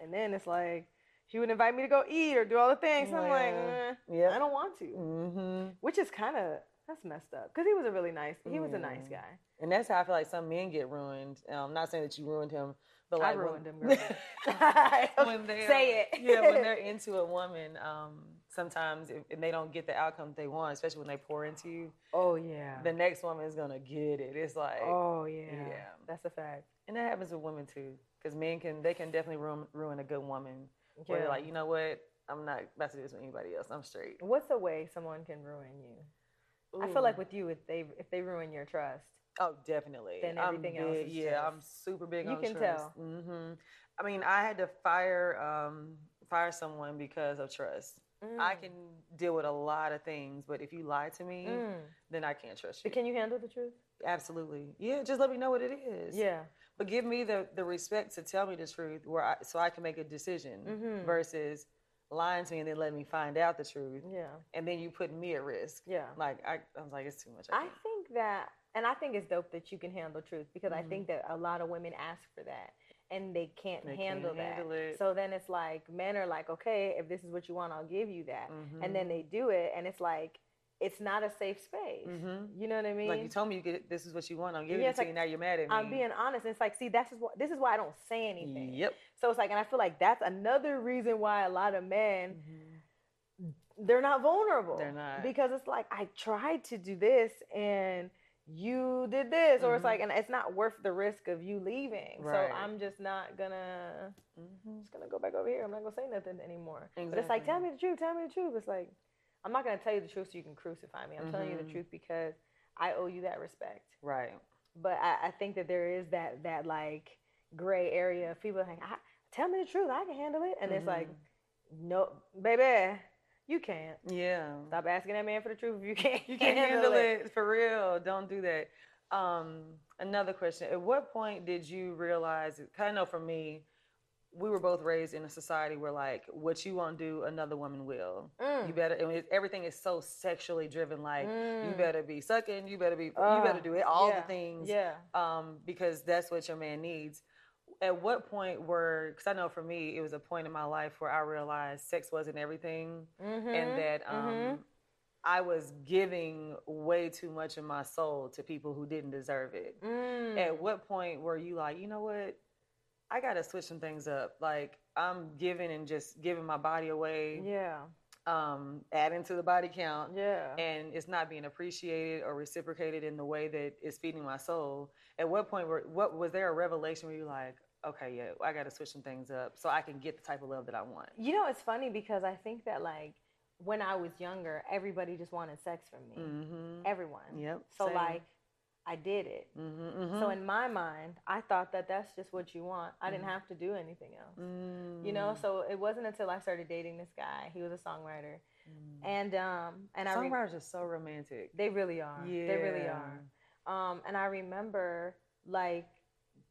and then it's like, he would invite me to go eat or do all the things. I'm like, Yeah. eh, Yeah. I don't want to, Mm-hmm. which is kind of that's messed up. Cause he was a really nice. He was a nice Mm. guy. And that's how I feel like some men get ruined. Um, I'm not saying that you ruined him, but I like ruined when, him, girl. when [laughs] they Say it. yeah, when they're [laughs] into a woman, um, sometimes if, and they don't get the outcome they want, especially when they pour into you, Oh yeah. the next woman is gonna get it. It's like, Oh yeah. Yeah. That's a fact. and that happens with women too, because men can they can definitely ruin ruin a good woman. Where Yeah. they're like, you know what, I'm not about to do this with anybody else. I'm straight. What's a way someone can ruin you? I feel like with you, if they if they ruin your trust, Oh, definitely. Then I'm everything else big- yeah, just- I'm super big You on can trust. tell. hmm I mean, I had to fire um, fire someone because of trust. I Mm. can deal with a lot of things, but if you lie to me, Mm. then I can't trust you. But can you handle the truth? Absolutely. Yeah, just let me know what it is. Yeah. But give me the the respect to tell me the truth, where I, so I can make a decision Mhm. versus lying to me and then letting me find out the truth, Yeah. and then you putting me at risk. Yeah. Like I, I was like, it's too much. I can't. think that, and I think it's dope that you can handle truth because I Mhm. think that a lot of women ask for that and they can't They can't handle that. handle it. So then it's like men are like, okay, if this is what you want, I'll give you that, Mhm. and then they do it, and it's like it's not a safe space. Mhm. You know what I mean? Like you told me you get this is what you want. I'm giving Yeah, it to like, you. Now you're mad at me. I'm being honest. And it's like, see, that's what this is why I don't say anything. Yep. So it's like, and I feel like that's another reason why a lot of men Mm-hmm. they're not vulnerable. They're not. because it's like I tried to do this and you did this, or it's Mhm. like, and it's not worth the risk of you leaving. Right. So I'm just not gonna, Mhm. just gonna go back over here. I'm not gonna say nothing anymore. But it's like, tell me the truth. Tell me the truth. It's like, I'm not gonna tell you the truth so you can crucify me. I'm telling you the Mhm. truth because I owe you that respect. Right. But I, I think that there is that that like gray area of people like, I, tell me the truth. I can handle it, and it's like, no, baby, you can't. Yeah. Stop asking that man for the truth if you can't. [laughs] You can't handle it for real. Don't do that. Um, another question. At what point did you realize? Kind of know for me, we were both raised in a society where like what you won't do, another woman will. Mm. You better. I mean, everything is so sexually driven. Like you Mm. better be sucking. You better be. you Ah, better do it. All yeah, the things. Yeah. um, because that's what your man needs. At what point were, because I know for me, it was a point in my life where I realized sex wasn't everything Mm-hmm. and that um, I was giving way too much of my soul to people who didn't deserve it. Mm. At what point were you like, you know what? I got to switch some things up. Like, I'm giving and just giving my body away, yeah. um, adding to the body count Yeah. and it's not being appreciated or reciprocated in the way that is feeding my soul. At what point were what was there a revelation where you're like, okay, yeah, I got to switch some things up so I can get the type of love that I want? you know, it's funny because I think that like when I was younger, everybody just wanted sex from me. Mm-hmm. Everyone. Yep. So same. like, I did it. Mm-hmm, So in my mind, I thought that that's just what you want. I didn't Mhm. have to do anything else. mm You know, so it wasn't until I started dating this guy. He was a songwriter, and um, and I re- songwriters are so romantic. they really are. Yeah, They really are. Um, and I remember like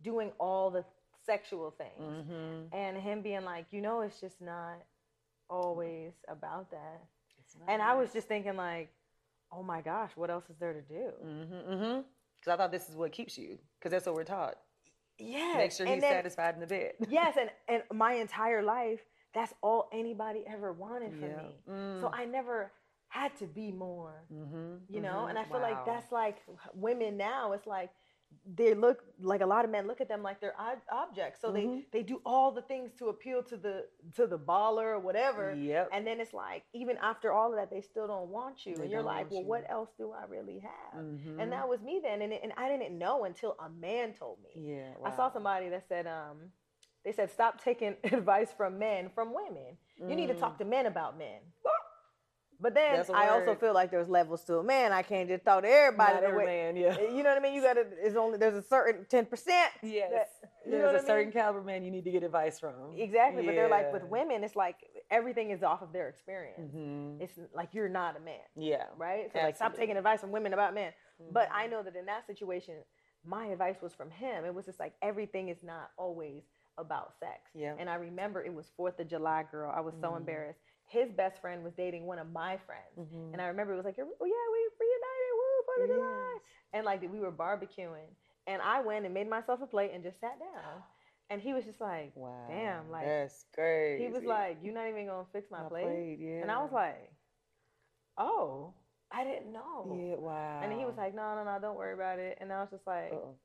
doing all the sexual things, Mm-hmm. and him being like, you know, it's just not always about that. And I was just thinking like, oh my gosh, what else is there to do? Mm-hmm. Mm-hmm. Because I thought this is what keeps you. Because that's what we're taught. Yeah. Make sure he's then, satisfied in the bed. [laughs] yes, and and my entire life, that's all anybody ever wanted from Yeah. me. Mm. So I never had to be more. Mm-hmm. you know Mhm. and i feel Wow. like that's like women now it's like they look like a lot of men look at them like they're ob- objects so Mhm. they they do all the things to appeal to the to the baller or whatever Yep. and then it's like even after all of that they still don't want you They and you're like well you. what else do i really have Mhm. and that was me then and, it, and i didn't know until a man told me yeah. i saw somebody that said um they said stop taking [laughs] advice from men from women you need to Mm. talk to men about men but then I also feel like there's levels to a man. I can't just talk to everybody. Not every man, yeah. You know what I mean? You gotta. It's only there's a certain ten percent. Yes. you There's a I mean? certain caliber man you need to get advice from. Exactly, but they're like with women, it's like everything is off of their experience. Mhm. It's like you're not a man, Yeah. right? So like, stop taking advice from women about men. But Mhm. I know that in that situation, my advice was from him. It was just like everything is not always about sex. Yeah. And I remember it was Fourth of July, girl. I was so Mhm. embarrassed. His best friend was dating one of my friends. Mhm. And I remember it was like, oh yeah, we reunited, woo, Fourth of July. And like we were barbecuing. And I went and made myself a plate and just sat down. And he was just like, Wow. damn, like that's great. he was like, You're not even gonna fix my, plate? yeah. And I was like, Oh, I didn't know. yeah, wow. And he was like, No, no, no, don't worry about it. And I was just like, Uh-oh.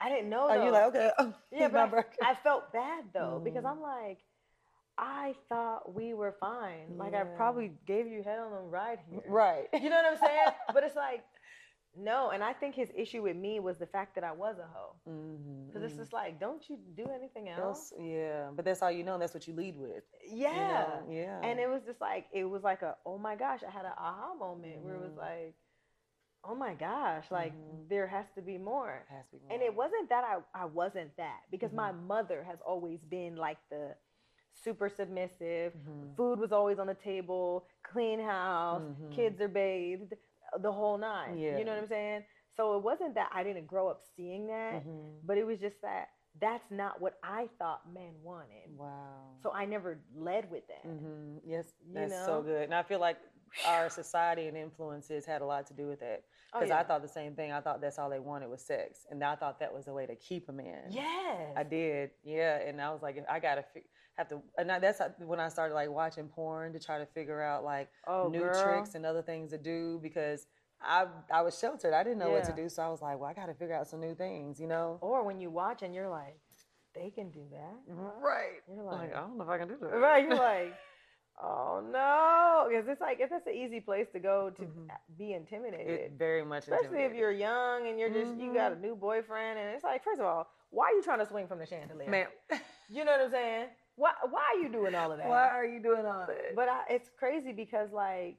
I didn't know. Are you though. like okay? yeah, [laughs] but. I, I felt bad though because Mhm. I'm like, I thought we were fine. Like I probably gave you hell on the ride here. [laughs] right. You know what I'm saying? [laughs] but it's like, no. And I think his issue with me was the fact that I was a hoe. Because it's mhm. just like, don't you do anything else? Else- yeah, but that's all you know. and That's what you lead with. Yeah. You know? Yeah. And it was just like, it was like a, oh my gosh, I had an aha moment where it was Mhm. like, oh my gosh, like Mhm. there has to be more. has to be more. And it wasn't that I, I wasn't that because my Mhm. mother has always been like the super submissive. Mhm. Food was always on the table, clean house, Mhm. kids are bathed, the whole nine. Yeah. You know what I'm saying? So it wasn't that I didn't grow up seeing that, Mhm. but it was just that that's not what I thought men wanted. Wow. So I never led with that. hmm Yes, You that's know? so good. And I feel like our society and influences had a lot to do with that. Oh, Because yeah. I thought the same thing. I thought that's all they wanted was sex, and I thought that was a way to keep a man. Yes. I did, yeah. And I was like, I gotta fi- have to. And that's when I started like watching porn to try to figure out like oh, new girl. tricks and other things to do because I I was sheltered. I didn't know what to do, so I was like, well, I gotta figure out some new things, you know? Or when you watch and you're like, they can do that. Right. You're Like, like, I don't know if I can do that. right? You're [laughs] like, oh no, because it's like if it's an easy place to go to Mhm. be It intimidated. very much. Especially if you're young and you're just you got a new boyfriend and it's like first of all why are you trying to swing from the chandelier man. you know what i'm saying why why are you doing all of that Why are you doing all of that? but I, it's crazy because like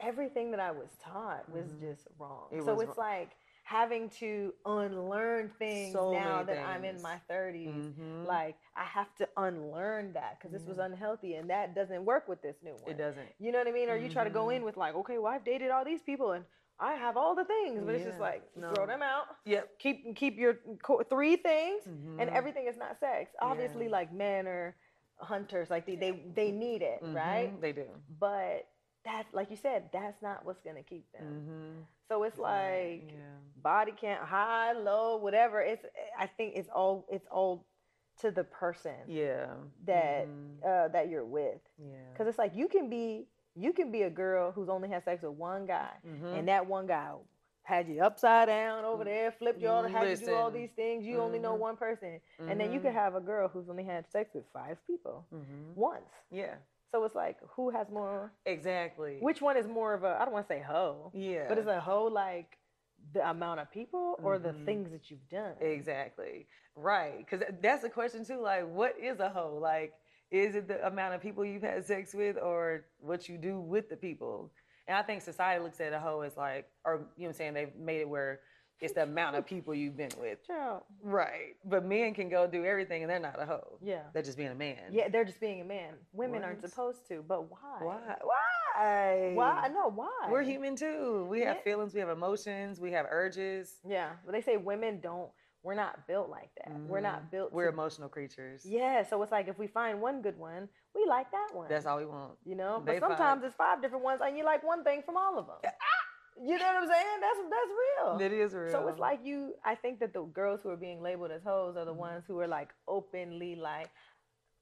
everything that i was taught was Mhm. just wrong It so it's like having to unlearn things So now that i'm in my 30s Mhm. like i have to unlearn that because this was unhealthy and that doesn't work with this new one it doesn't. you know what I mean? Or you try to go Mhm. in with like, okay, well, I've dated all these people and I have all the things, but it's just like No. throw them out. Yep. Keep keep your co- three things, and Mhm. everything is not sex. Obviously, Yeah. like men are hunters, like they they, they need it, Mhm. right? They do. But that, like you said, that's not what's gonna keep them. Mm-hmm. So it's like yeah. body count, high, low, whatever. It's I think it's all it's all to the person Yeah. that Mhm. uh, that you're with. Yeah. Because it's like you can be you can be a girl who's only had sex with one guy, Mhm. and that one guy had you upside down over there, flipped you all, had you do all these things. You only know Mhm. one person, and then you could have a girl who's only had sex with five people Mhm. once. Yeah. So it's like who has more? Exactly. Which one is more of a? I don't want to say hoe, Yeah. but it's a hoe like the amount of people or the Mhm. things that you've done? Exactly. Right. Because that's the question too. Like, what is a hoe? Like, Is it the amount of people you've had sex with or what you do with the people? And I think society looks at a hoe as like, or you know what I'm saying, they've made it where it's the amount of people you've been with. Child. Right. But men can go do everything and they're not a hoe. Yeah. They're just being a man. Yeah, they're just being a man. Women aren't supposed to, but why? Why? Why? Why? I know why. We're human too. We have Yeah. feelings, we have emotions, we have urges. Yeah, but they say women don't. We're not built like that. We're Mhm. not built. We're to, emotional creatures. Yeah, so it's like if we find one good one, we like that one. That's all we want. You know, They but find- sometimes it's five different ones, and you like one thing from all of them. You know what I'm saying? That's that's real. It is real. So it's like you. I think that the girls who are being labeled as hoes are the Mhm. ones who are like openly like,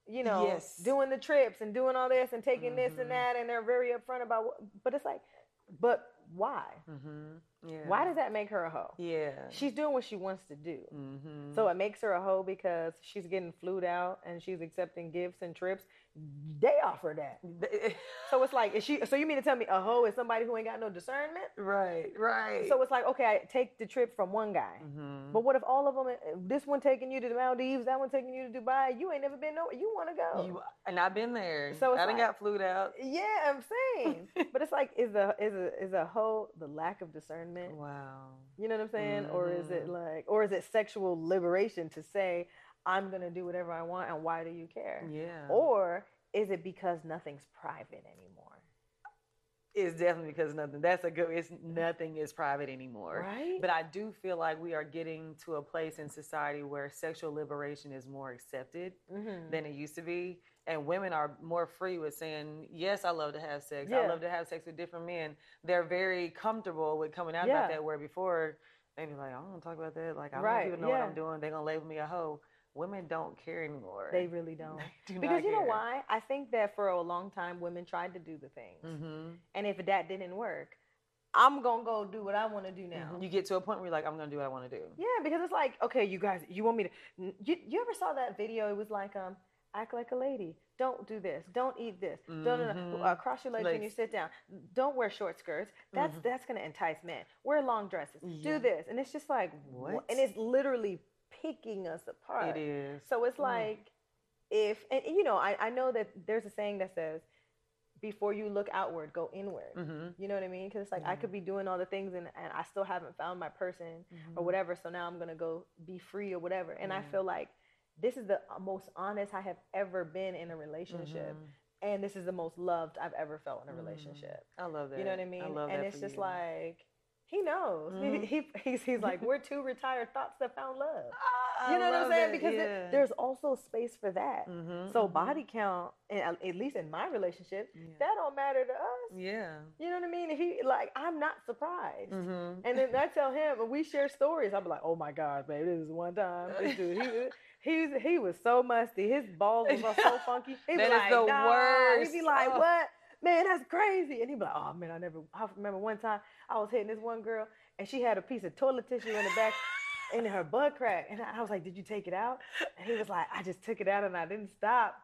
you know, Yes. doing the trips and doing all this and taking this Mhm. and that, and they're very upfront about. What, but it's like, but why? Mm-hmm. Yeah. Why does that make her a hoe? Yeah. She's doing what she wants to do. Mm-hmm. So it makes her a hoe because she's getting flued out and she's accepting gifts and trips. They offer that. So it's like, is she? So you mean to tell me a hoe is somebody who ain't got no discernment? right. Right. So it's like, okay, I take the trip from one guy, Mhm. but what if all of them? This one taking you to the Maldives, that one taking you to Dubai. You ain't never been nowhere. You want to go? You, and I've been there. So it's I done like- got flued out. yeah, I'm saying. [laughs] but it's like, is a is a is a hoe the lack of discernment? Wow. You know what I'm saying? Or is it Mhm. like, or is it sexual liberation to say, I'm gonna do whatever I want, and why do you care? Yeah. Or is it because nothing's private anymore? it's definitely because nothing. That's a good. It's nothing is private anymore. Right? But I do feel like we are getting to a place in society where sexual liberation is more accepted Mhm. than it used to be. And women are more free with saying, Yes, I love to have sex. Yeah. I love to have sex with different men. They're very comfortable with coming out Yeah. about that, where before they'd be like, I don't want to talk about that. Like, I Right, people to know what. I'm doing. They're going to label me a hoe. Women don't care anymore. They really [laughs] don't. do Because you know why? I think that for a long time, women tried to do the things. Mm-hmm. And if that didn't work, I'm going to go do what I want to do now. You get to a point where you're like, I'm going to do what I want to do. Yeah, because it's like, okay, you guys, you want me to. You, you ever saw that video? It was like, um, act like a lady. Don't do this. Don't eat this. Don't no. Mhm. Uh, cross your legs when you sit down. Don't wear short skirts. That's Mhm. that's gonna entice men. Wear long dresses. Yeah. Do this, and it's just like, What? and it's literally picking us apart. It is. So it's Mm. like, if and you know, I, I know that there's a saying that says, before you look outward, go inward. Mm-hmm. You know what I mean? Because it's like I Mhm. could be doing all the things and, and I still haven't found my person or whatever. So now I'm gonna go be free or whatever. And I feel like this is the most honest I have ever been in a relationship, Mhm. and this is the most loved I've ever felt in a relationship. I love that. You know what I mean? I love and that it's for just you. like he knows. Mhm. He, he he's, he's like we're two retired thoughts that found love. I You know what I'm saying? that, Because it- there's also space for that. Mhm, So mhm. body count, and at at least in my relationship, Yeah. that don't matter to us. Yeah. You know what I mean? If he like, I'm not surprised. Mm-hmm. And then I tell him, and we share stories. I'm like, oh my God, baby, this is one time. This dude, he, [laughs] he, was- he was so musty. His balls were so funky. That is like, the nah. worst. He'd be like, Oh. what? Man, that's crazy. And he'd be like, oh man, I never, I remember one time I was hitting this one girl and she had a piece of toilet tissue in the back in her butt crack. And I was like, did you take it out? And he was like, I just took it out and I didn't stop.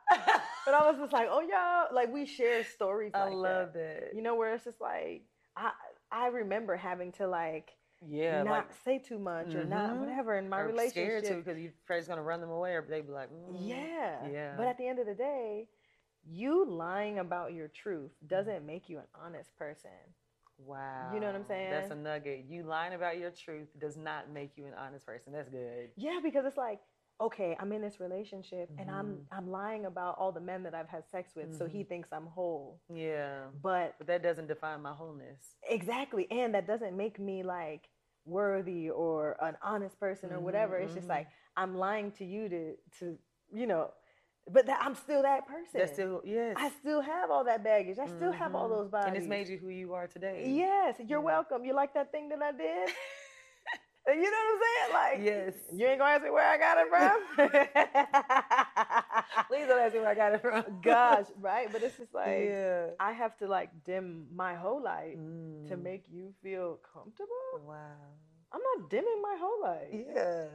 But I was just like, oh, y'all, like we share stories I like love that. that. You know, where it's just like, I, I remember having to like, yeah, not like say too much or not Mhm. whatever in my or relationship. scared to because you're afraid it's gonna run them away, or they'd be like, mm, Yeah. yeah. But at the end of the day, you lying about your truth doesn't make you an honest person. wow, You know what I'm saying? That's a nugget. You lying about your truth does not make you an honest person. That's good. Yeah, because it's like, okay, I'm in this relationship and I'm Mhm. I'm lying about all the men that I've had sex with, so he Mhm. thinks I'm whole. Yeah, But but that doesn't define my wholeness. exactly, and that doesn't make me like worthy or an honest person or whatever. It's just mhm. like I'm lying to you to to you know, but that I'm still that person. That's still yes. I still have all that baggage. I still have all Mhm. those bodies. and it's made you who you are today. Yes, you're Yeah. welcome. You like that thing that I did? [laughs] you know what I'm saying? Like, Yes. You ain't gonna ask me where I got it from. [laughs] Please don't ask me where I got it from. [laughs] Gosh, right? But it's just like yeah. I have to like dim my whole light to Mm. make you feel comfortable. Wow. I'm not dimming my whole light. Yeah.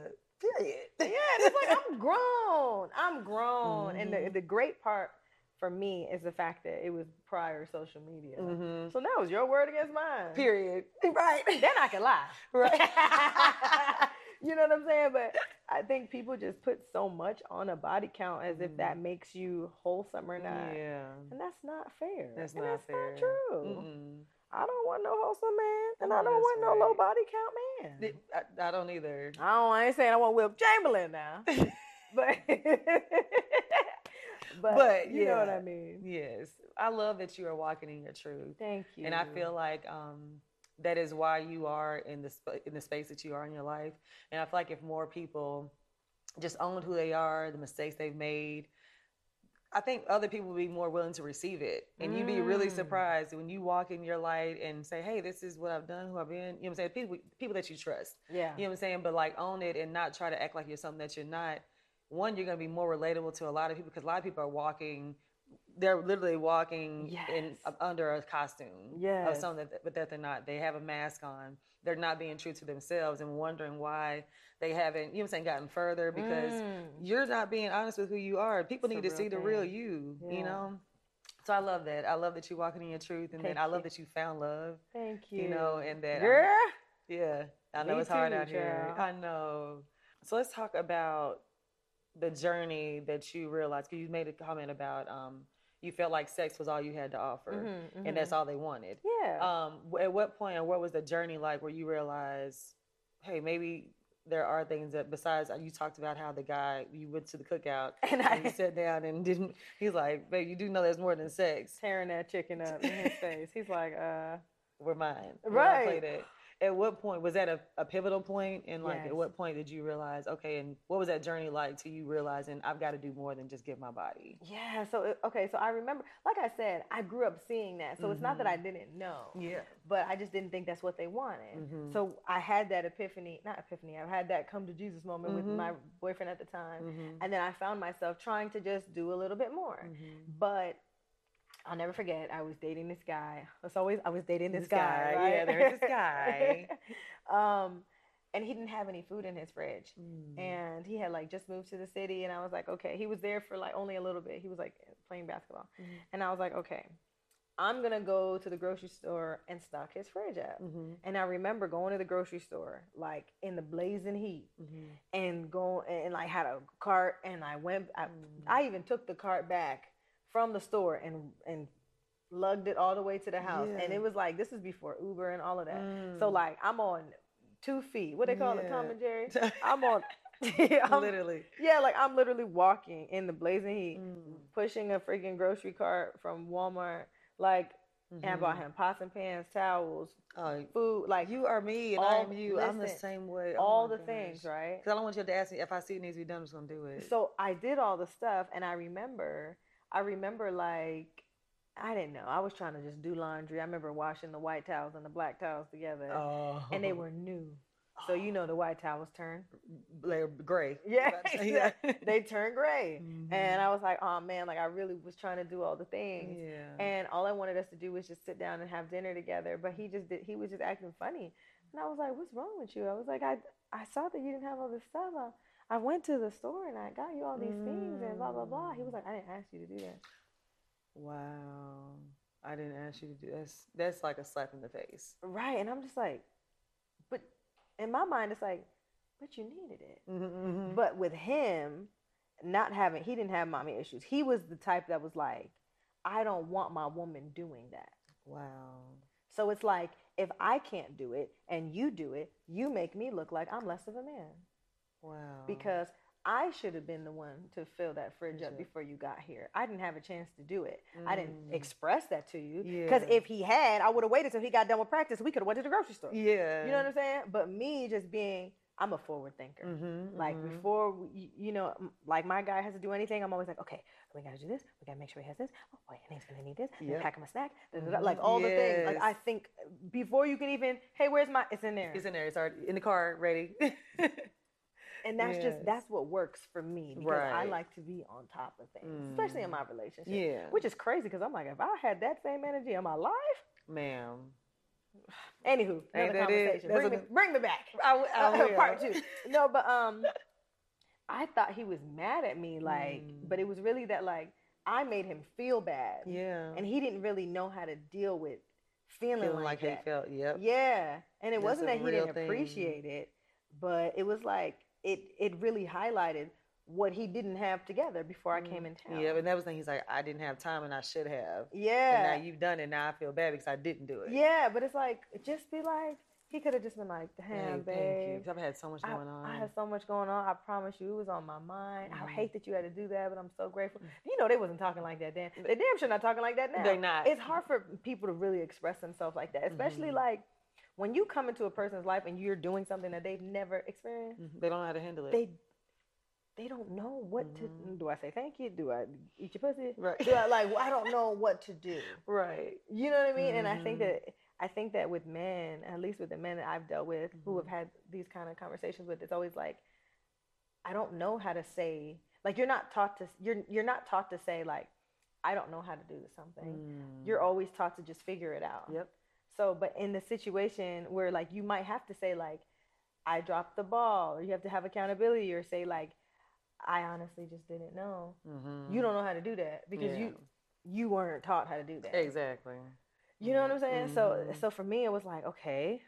Yeah, it's like I'm grown. I'm grown, and the Mhm. the great part for me is the fact that it was prior social media. hmm So now it's your word against mine. Period. [laughs] Right. Then I can lie. [laughs] Right. [laughs] you know what I'm saying? But I think people just put so much on a body count as if that makes you wholesome or not. Yeah. And that's not fair. That's And not that's fair. not true. Mm-mm. I don't want no wholesome man, and No, I don't want no low body count man. I, I don't either. I don't. I ain't saying I want Wilt Chamberlain now, [laughs] but [laughs] but, But, you know what. I mean. Yes, I love that you are walking in your truth, Thank you. and I feel like um, that is why you are in the sp- in the space that you are in your life. And I feel like if more people just owned who they are, the mistakes they've made, I think other people would be more willing to receive it. And you'd be really Mm. surprised when you walk in your light and say, "Hey, this is what I've done, who I've been." You know what I'm saying? People people that you trust. yeah, You know what I'm saying? But like own it and not try to act like you're something that you're not. One, you're gonna be more relatable to a lot of people because a lot of people are walking. They're literally walking in uh, under a costume of something that, but that they're not. They have a mask on. They're not being true to themselves and wondering why they haven't. You know what I'm saying? Gotten further because Mm. you're not being honest with who you are. People It's need to see the real you. Yeah. You know. So I love that. I love that you're walking in your truth, and Thank then I love you. that you found love. Thank you. You know, and that I'm- Yeah, I know Me it's hard too, out here. I know. So let's talk about the journey that you realized. Because you made a comment about um, you felt like sex was all you had to offer, Mhm, and that's all they wanted. yeah. Um, at what point, or what was the journey like, where you realized, hey, maybe there are things that besides uh, you talked about how the guy you went to the cookout [laughs] and and I you sat down and didn't. He's like, babe, you do know there's more than sex. tearing that chicken up in his [laughs] face. He's like, uh, We're mine. We're Right. At what point was that a, a pivotal point? And like, Yes. at what point did you realize, okay, and what was that journey like to you realizing I've got to do more than just give my body? yeah. So okay. So I remember, like I said, I grew up seeing that. So it's not that I Mm-hmm. didn't know. Yeah. but I just didn't think that's what they wanted. Mhm. So I had that epiphany, not epiphany, I had that come to Jesus moment Mhm. with my boyfriend at the time. Mm-hmm. And then I found myself trying to just do a little bit more. But I'll never forget, I was dating this guy. It's always, I was dating this, This guy. guy, right? yeah, there's this guy. [laughs] um, and he didn't have any food in his fridge. Mm-hmm. And he had like just moved to the city. And I was like, okay. He was there for like only a little bit. He was like playing basketball. Mhm. And I was like, okay, I'm going to go to the grocery store and stock his fridge up. Mm-hmm. And I remember going to the grocery store, like in the blazing heat, Mm-hmm. and going and like had a cart, and I went. I, Mm. I even took the cart back from the store and and lugged it all the way to the house. And it was like this is before Uber and all of that. Mm. So like I'm on two feet. What they call it, Tom and Jerry? [laughs] I'm on. [laughs] I'm- literally. yeah, like I'm literally walking in the blazing heat, Mm. pushing a freaking grocery cart from Walmart. Like, and I bought Mhm. him pots and pans, towels, Oh, food, like you are me and all- I'm you. I'm the same way. all the things, right? Because I don't want you to ask me if I see it needs to be done. I'm just gonna do it. So I did all the stuff, and I remember, I remember like, I didn't know. I was trying to just do laundry. I remember washing the white towels and the black towels together, oh, and they were new. So you know the white towels turn. they're gray. Yeah, yeah. [laughs] they turn gray. Mhm. And I was like, oh man, like I really was trying to do all the things. yeah. And all I wanted us to do was just sit down and have dinner together. But he just did. He was just acting funny, and I was like, "What's wrong with you?" I was like, "I I saw that you didn't have all this stuff. I, went to the store and I got you all these things and blah blah blah." He was like, "I didn't ask you to do that." Wow. I didn't ask you to do that's that's like a slap in the face. Right, and I'm just like, but in my mind, it's like, but you needed it. Mm-hmm. But with him, not having, he didn't have mommy issues. He was the type that was like, I don't want my woman doing that. Wow. So it's like, if I can't do it and you do it, you make me look like I'm less of a man Wow. because I should have been the one to fill that fridge up Sure. before you got here. I didn't have a chance to do it. I didn't Mm. express that to you because Yeah. if he had, I would have waited till he got done with practice. We could have went to the grocery store. Yeah. You know what I'm saying? But me just being, I'm a forward thinker. Mm-hmm, Like before, we, you know, like my guy has to do anything, I'm always like, okay, we gotta do this. We gotta make sure he has this. Oh boy, and he's gonna need this. Yep. pack him a snack. Mhm. Like all the things. Like I think before you can even, hey, where's my? It's in there. It's in there. It's already in the car, ready. [laughs] and that's Yes. just that's what works for me because I like to be on top of things, especially in Mm. my relationship. yeah. Which is crazy because I'm like, if I had that same energy in my life, Ma'am. anywho, another conversation. Bring me, a- bring me back. I, I will. [laughs] part two. No, but um, [laughs] I thought he was mad at me, like, Mm. but it was really that like I made him feel bad, Yeah. and he didn't really know how to deal with feeling, Feeling like, like, that. he felt. Yep. Yeah, and it That's wasn't that he didn't thing. appreciate it, but it was like it it really highlighted what he didn't have together before I came in town. Mm-hmm. Yeah, and that was the thing. He's like, I didn't have time, and I should have. yeah. And now you've done it. Now I feel bad because I didn't do it. Yeah, but it's like just be like he could have just been like, Hey, damn, thank you. I've had so much I, going on. I had so much going on. I promise you, it was on my mind. Mhm. I hate that you had to do that, but I'm so grateful. You know, they wasn't talking like that then. They damn sure not talking like that now. They not. It's hard for people to really express themselves like that, especially Mhm. like when you come into a person's life and you're doing something that they've never experienced. Mhm. They don't know how to handle it. They they don't know what to. Mhm. Do I say thank you? Do I eat your pussy? right. Do I like? I don't know what to do. [laughs] right. You know what I mean? And I think Mhm. that I think that with men, at least with the men that I've dealt with who have Mhm. had these kind of conversations with, it's always like, I don't know how to say like you're not taught to you're you're not taught to say like, I don't know how to do something. Mm. You're always taught to just figure it out. Yep. So, but in the situation where like you might have to say like, I dropped the ball, or you have to have accountability, or say like, I honestly just didn't know. Mm-hmm. You don't know how to do that because you you weren't taught how to do that. exactly. You know what I'm saying? So Mhm. so for me it was like, okay,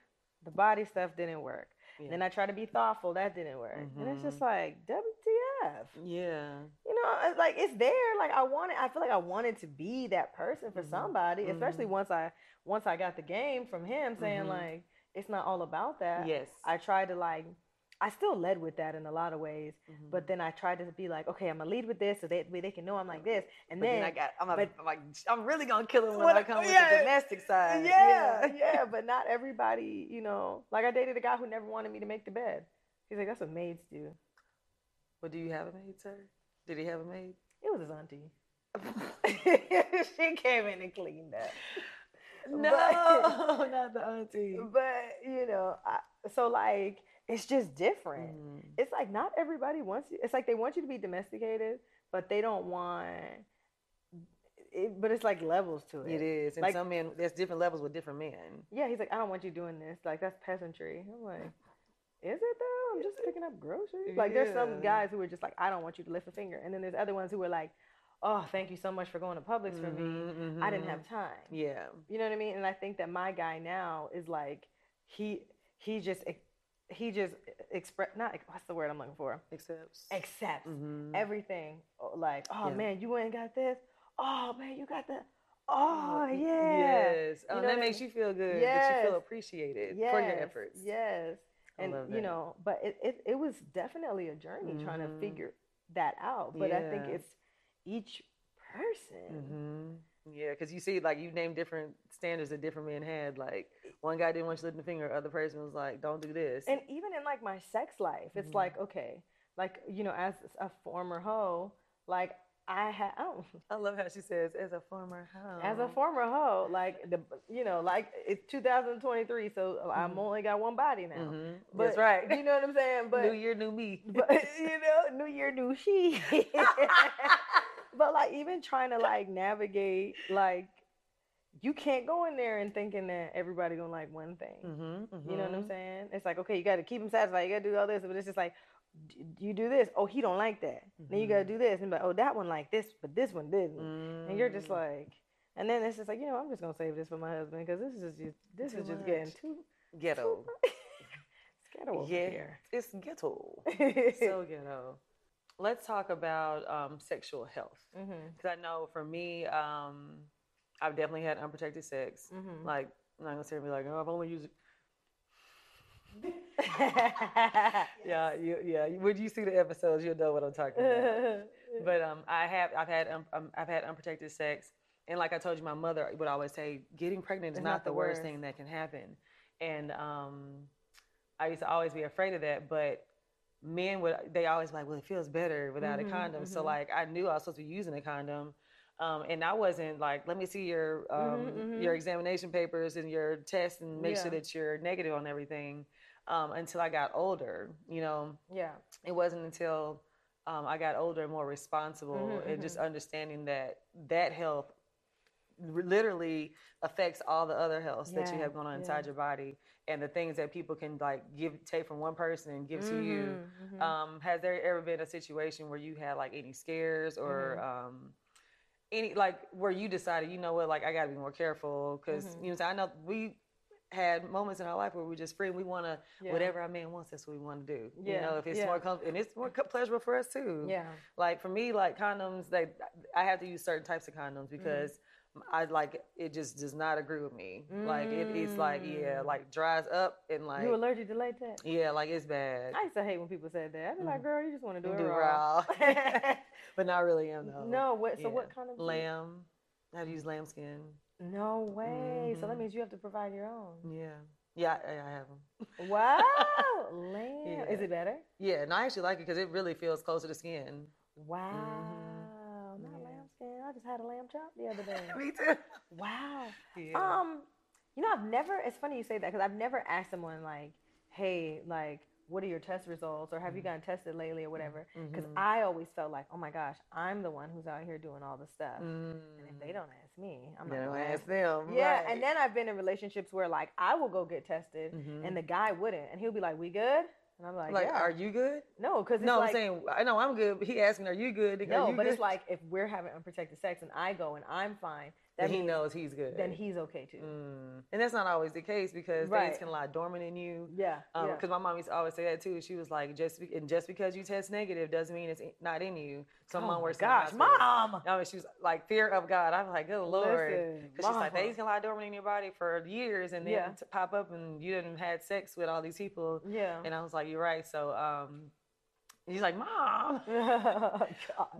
the body stuff didn't work. Yeah. Then I tried to be thoughtful, that didn't work. And it's just Mhm. like WTF. Yeah. You know, it's like it's there. Like I wanted I feel like I wanted to be that person for Mhm. somebody, especially Mhm. once I once I got the game from him saying Mhm. like it's not all about that. Yes. I tried to like I still led with that in a lot of ways, Mhm. but then I tried to be like, okay, I'm gonna lead with this so that way they can know I'm like this. And But then, I got. I'm, a, but- I'm like. I'm really gonna kill him when What- I come with the domestic side. yeah, yeah, but not everybody, you know. Like I dated a guy who never wanted me to make the bed. He's like, that's what maids do. But do you have a maid, sir? Did he have a maid? It was his auntie. [laughs] she came in and cleaned up. no, But- [laughs] not the auntie. But you know, I, so like it's just different. Mhm. It's like not everybody wants you. It's like they want you to be domesticated, but they don't want. It, but it's like levels to it. It is, and Like- some men. There's different levels with different men. Yeah, he's like, I don't want you doing this. Like that's peasantry. I'm like, is it though? I'm just picking up groceries. Like there's some guys who are just like, I don't want you to lift a finger, and then there's other ones who are like, Oh, thank you so much for going to Publix for me. Mhm, I didn't mhm. have time. Yeah. You know what I mean? And I think that my guy now is like, he he just he just express not what's the word I'm looking for Accepts. accepts Mhm. everything. Oh, Like, oh Yeah. man, you ain't got this. Oh man, you got that. Oh y- yeah. Yes. Oh, You know that I makes mean? you feel good. That you feel appreciated yes, for your efforts. Yes. And you know, but it, it, it was definitely a journey trying to Mhm. figure that out. But I think it's each person. hmm Yeah, because you see, like you named different standards that different men had. Like one guy didn't want you to lift the finger, other person was like, "Don't do this." And even in like my sex life, it's Mhm. like, okay, like, you know, as a former hoe, like I had, I [laughs] I love how she says, "As a former hoe." as a former hoe, like the, you know, like it's 2023, so I'm Mhm. only got one body now. Mhm. But That's right. You know what I'm saying? But new year, new me. [laughs] but [laughs] you know, New Year, new she. but like even trying to like navigate, like you can't go in there and thinking that everybody gonna like one thing. mm-hmm, You know what I'm saying? It's like okay, you got to keep him satisfied. You got to do all this, but it's just like you do this. Oh, he don't like that. Then you got to Mhm. do this, and like, oh, that one like this, but this one didn't. Mm-hmm. And you're just like, and then it's just like you know, I'm just gonna save this for my husband because this is just this Too is just getting too ghetto. [laughs] it's ghetto yeah, here. it's ghetto. [laughs] so ghetto. Let's talk about um, sexual health because I know for me, um, I've definitely had unprotected sex. hmm Like I'm not gonna sit here and be like, "Oh, I've only used." [laughs] Yeah, you, yeah. When you see the episodes, you'll know what I'm talking about. [laughs] but um, I have, I've had, um, I've had unprotected sex, and like I told you, my mother would always say, getting pregnant is not, not the worst worst. thing that can happen, and um, I used to always be afraid of that, but men would, they always like, well, it feels better without Mhm, a condom. So mhm. like, I knew I was supposed to be using a condom. Um, and I wasn't like, let me see your um, Mhm, your mhm. examination papers and your test and make sure that you're negative on everything. Um, until I got older, you know, yeah. it wasn't until um, I got older and more responsible Mhm, and just understanding that that health literally affects all the other health that you have going on yeah. inside your body and the things that people can like give take from one person and give to you Mhm, mhm. um, has there ever been a situation where you had like any scares or Mm-hmm. um, any like where you decided, you know what, like I got to be more careful because you know I know we had moments in our life where we're just free and we want to Yeah. whatever our man wants that's what we want to do you know if it's yeah. more comfortable and it's more pleasurable for us too Yeah. like for me like condoms they i have to use certain types of condoms Mm-hmm. because i like it just does not agree with me like it, it's like yeah Mm. like dries up and like you allergic to latex? yeah like it's bad I used to hate when people said that. I'd be like, girl, you just want to do You it do raw. raw. [laughs] [laughs] but not really am though no, what? So Yeah. what kind of lamb i have to use lamb skin No way. So that Mhm. means you have to provide your own. yeah yeah i, I have them Wow, [laughs] lamb. Yeah. Is it better? yeah and i actually like it because it really feels close to the skin Wow. Not Mm-hmm. Yeah. lamb skin. I just had a lamb chop the other day. [laughs] me too wow. yeah. Um, you know, I've never. It's funny you say that because I've never asked someone like, "Hey, like, what are your test results?" or "Have you gotten tested lately?" or whatever. Because Mhm. I always felt like, "Oh my gosh, I'm the one who's out here doing all the stuff." Mm. And if they don't ask me, I'm They not gonna ask them Yeah, right. and then I've been in relationships where like I will go get tested, Mhm. and the guy wouldn't, and he'll be like, "We good?" And I'm like, like "Yeah." are you good no, because no like, i'm saying i know i'm good but he asking are you good no, you but good? it's like if we're having unprotected sex and I go and I'm fine, that he knows he's good then he's okay too. Mm. And that's not always the case because Right. things can lie dormant in you. Yeah, Um, yeah. Because my mom used to always say that too. She was like, just be- and just because you test negative doesn't mean it's in- not in you. So Oh mom works gosh, mom. I mean, she was like, fear of God. I'm like, good lord. Because she's like, things can lie dormant in your body for years and then Yeah. to pop up and you didn't had sex with all these people. Yeah. And I was like, you're right. So um, he's like, mom. [laughs]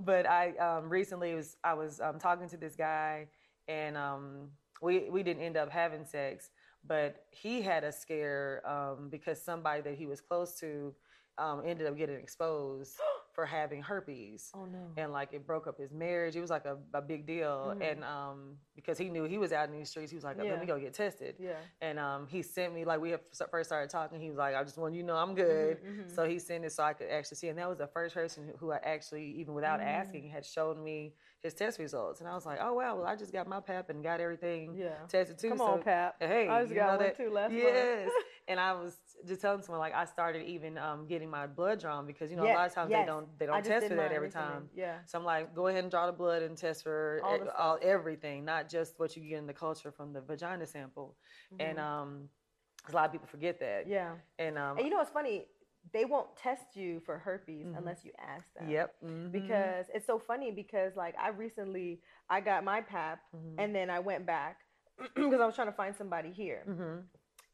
But I um, recently was I was um, talking to this guy, and um, we we didn't end up having sex, but he had a scare um, because somebody that he was close to um, ended up getting exposed [gasps] for having herpes. Oh no. And like it broke up his marriage. It was like a, a big deal. Mhm. And um, because he knew he was out in these streets, he was like, Yeah. "Let me go get tested." Yeah. And um, he sent me like we had first started talking. He was like, "I just want you to know I'm good." mhm. So he sent it so I could actually see, and that was the first person who I actually, even without Mm. asking, had shown me his test results. And I was like, "Oh wow, well I just got my pap and got everything Yeah. tested too." Come so, on, Pap. Hey, I just got one that- too last yes. month. [laughs] and I was just telling someone like I started even um, getting my blood drawn because you know Yes, a lot of times yes. they don't they don't test for that every recently. time. Yeah. So I'm like, go ahead and draw the blood and test for All all, all everything, not just what you get in the culture from the vagina sample. And Mhm. um, 'cause a lot of people forget that. yeah. And um, And you know what's funny? They won't test you for herpes Mhm. unless you ask them. yep. mhm. Because it's so funny because like I recently I got my pap Mhm. and then I went back [clears throat] because I was trying to find somebody here. Mhm.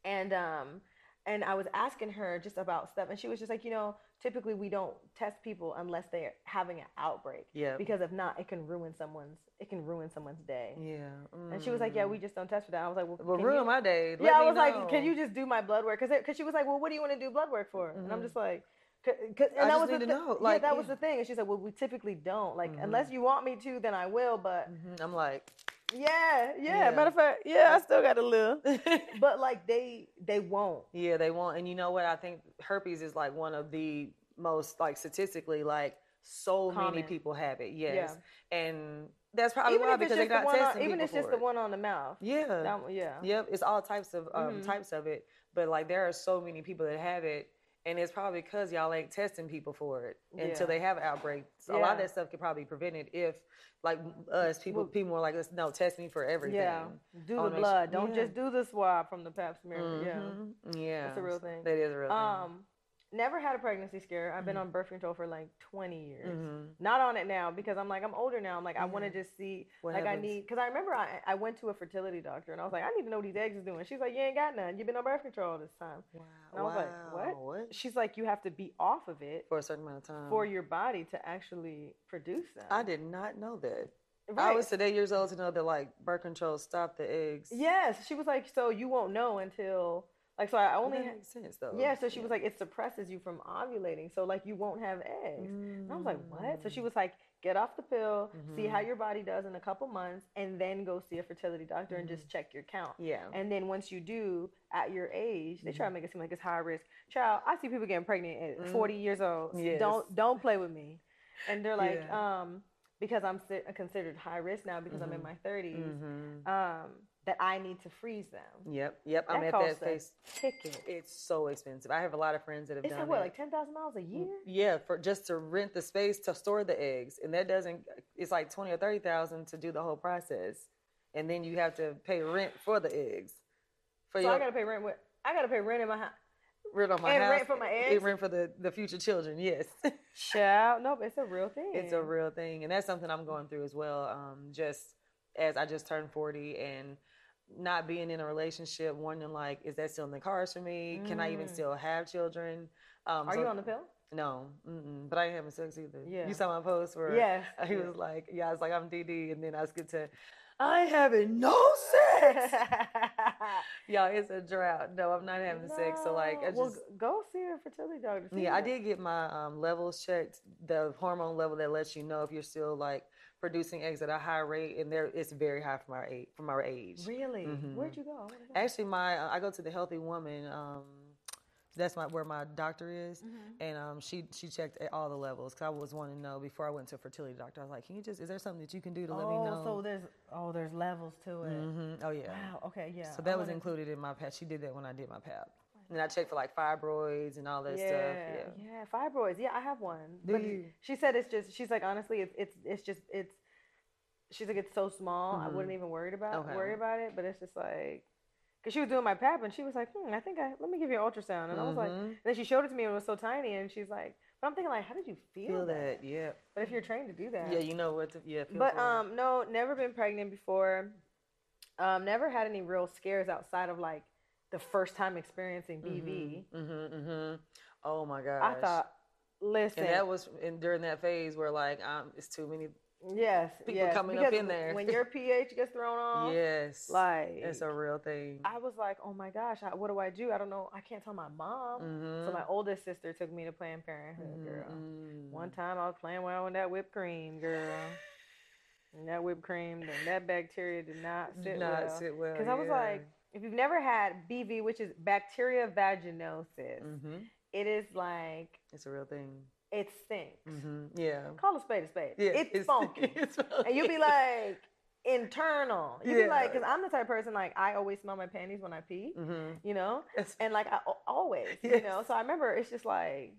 and um and I was asking her just about stuff and she was just like, you know, typically we don't test people unless they're having an outbreak Yeah. because if not, it can ruin someone's it can ruin someone's day. Yeah. And she was like, "Yeah, mm. we just don't test for that." I was like, "Well, Well, ruin you? my day. Let yeah." I was like, "Can you just do my blood work?" Because because she was like, "Well, what do you want to do blood work for?" And I'm Mhm. just like, "Cause, 'cause- and I that was the know, yeah, like, that was the thing." And she said, "Well, we typically don't. Like, Mhm. unless you want me to, then I will." But Mhm. I'm like, yeah, yeah. Yeah. Matter of fact, yeah, I still got to live. [laughs] But like they they won't. yeah, they won't. And you know what? I think herpes is like one of the most like statistically like so Common. many people have it. Yes. And that's probably even why if it's because they're just the not one, on, even if it's just for the one on the mouth. Yeah. That yeah. Yep, it's all types of um, Mhm. types of it, but like there are so many people that have it, and it's probably because y'all ain't testing people for it Yeah. until they have outbreaks. A lot of that stuff could probably be prevented if, like us, people people are like, let's no, test me for everything. Yeah. Do the wanna sure- blood. Don't yeah. just do the swab from the pap smear. Yeah. Mhm. yeah, That's a real thing. That is a real thing. Um, never had a pregnancy scare. I've been Mhm. on birth control for like 20 years. Mhm. Not on it now because I'm like I'm older now. I'm like I want to just see What like happens? I need because I remember I I went to a fertility doctor and I was like I need to know what these eggs is doing. She's like you ain't got none. You've been on birth control all this time. Wow. And I was like, what? What? She's like you have to be off of it For a certain amount of time. for your body to actually produce them. I did not know that. I was today years old to know that like birth control stopped the eggs. Yes, she was like, so you won't know until like so. I Well, only that makes sense though. yeah. So she was like, it suppresses you from ovulating, so like you won't have eggs. And I was like, what? So she was like, get off the pill, see Mhm. how your body does in a couple months, and then go see a fertility doctor and just check your count. yeah. And then once you do, at your age, they try Mm-hmm. to make it seem like it's high risk. Child, I see people getting pregnant at Mhm. 40 years old. Yes. Don't don't play with me. And they're like, Yeah. um, because I'm considered high risk now because I'm in my 30s, Mhm. um, that I need to freeze them. Yep, yep. I'm at that phase. ticket. It's so expensive. I have a lot of friends that have It's done like what, it. like ten thousand dollars a year? yeah, for just to rent the space to store the eggs, and that doesn't. It's like twenty or thirty thousand to do the whole process, and then you have to pay rent for the eggs For so I gotta pay rent. With, I gotta pay rent in my house. rent on my and house. rent for my and ex? rent for the, the future children. Yes, [laughs] Child, nope, it's a real thing. it's a real thing, and that's something I'm going through as well. Um, just as I just turned 40 and not being in a relationship, wondering like, is that still in the cards for me? Can I even Mm. still have children? Um, Are so- you on the pill? No, but I ain't having sex either. Yeah. You saw my post where Yes. [laughs] he was like, yeah, I was like, I'm DD, and then I skipped to, I ain't having no sex. [laughs] Yeah, it's a drought. No, I'm not having sex. So like, I just well, go see a fertility doctor. see yeah, I did get my um, levels checked. The hormone level that lets you know if you're still like producing eggs at a high rate, and there it's very high from our age. From our age. Really? Mhm. Where'd you go? Go. Actually, my uh, I go to the Healthy Woman. Um, that's my where my doctor is, Mhm. and um, she she checked at all the levels because I was wanting to know before I went to a fertility doctor. I was like, can you just is there something that you can do to let me know? Oh, so there's oh, there's levels to it. hmm Oh yeah. Wow. Okay. Yeah. So I that was wanna- included in my PAP. She did that when I did my PAP. And I checked for like fibroids and all that yeah, stuff. Yeah. yeah, fibroids. Yeah, I have one. Do but you? she said it's just. She's like, honestly, it's it's it's just it's. She's like, it's so small. I Mhm. wouldn't even worry about Okay. worry about it. But it's just like, cause she was doing my pap and she was like, hmm, I think I let me give you an ultrasound. And I was like, Mhm. and then she showed it to me and it was so tiny. And she's like, but I'm thinking like, how did you feel, feel that? that. Yeah. But if you're trained to do that, Yeah, you know what to yeah. Feel but it. um, no, never been pregnant before. Um, never had any real scares outside of like the first time experiencing BV. Mm-hmm, mm-hmm. Oh my gosh. I thought, listen, And that was in, during that phase where like um, it's too many. Yes, people yes, coming up in there. when your [laughs] pH gets thrown off. Yes. Like it's a real thing. I was like, oh my gosh, I, what do I do? I don't know. I can't tell my mom. mm-hmm. So my oldest sister took me to Planned Parenthood, girl. Mm-hmm. One time I was playing around with that whipped cream, girl. And that whipped cream, and that bacteria did not sit Did not well. sit well. Because I was like, if you've never had BV, which is bacteria vaginosis, mm-hmm. it is like it's a real thing. It stinks. Mm-hmm. Yeah. Call a spade a spade. Yeah. it's, funky, [laughs] it's and you'll be like internal. You be like, because I'm the type of person like I always smell my panties when I pee. mm-hmm. You know, It's, and like I al- always, [laughs] you know. So I remember it's just like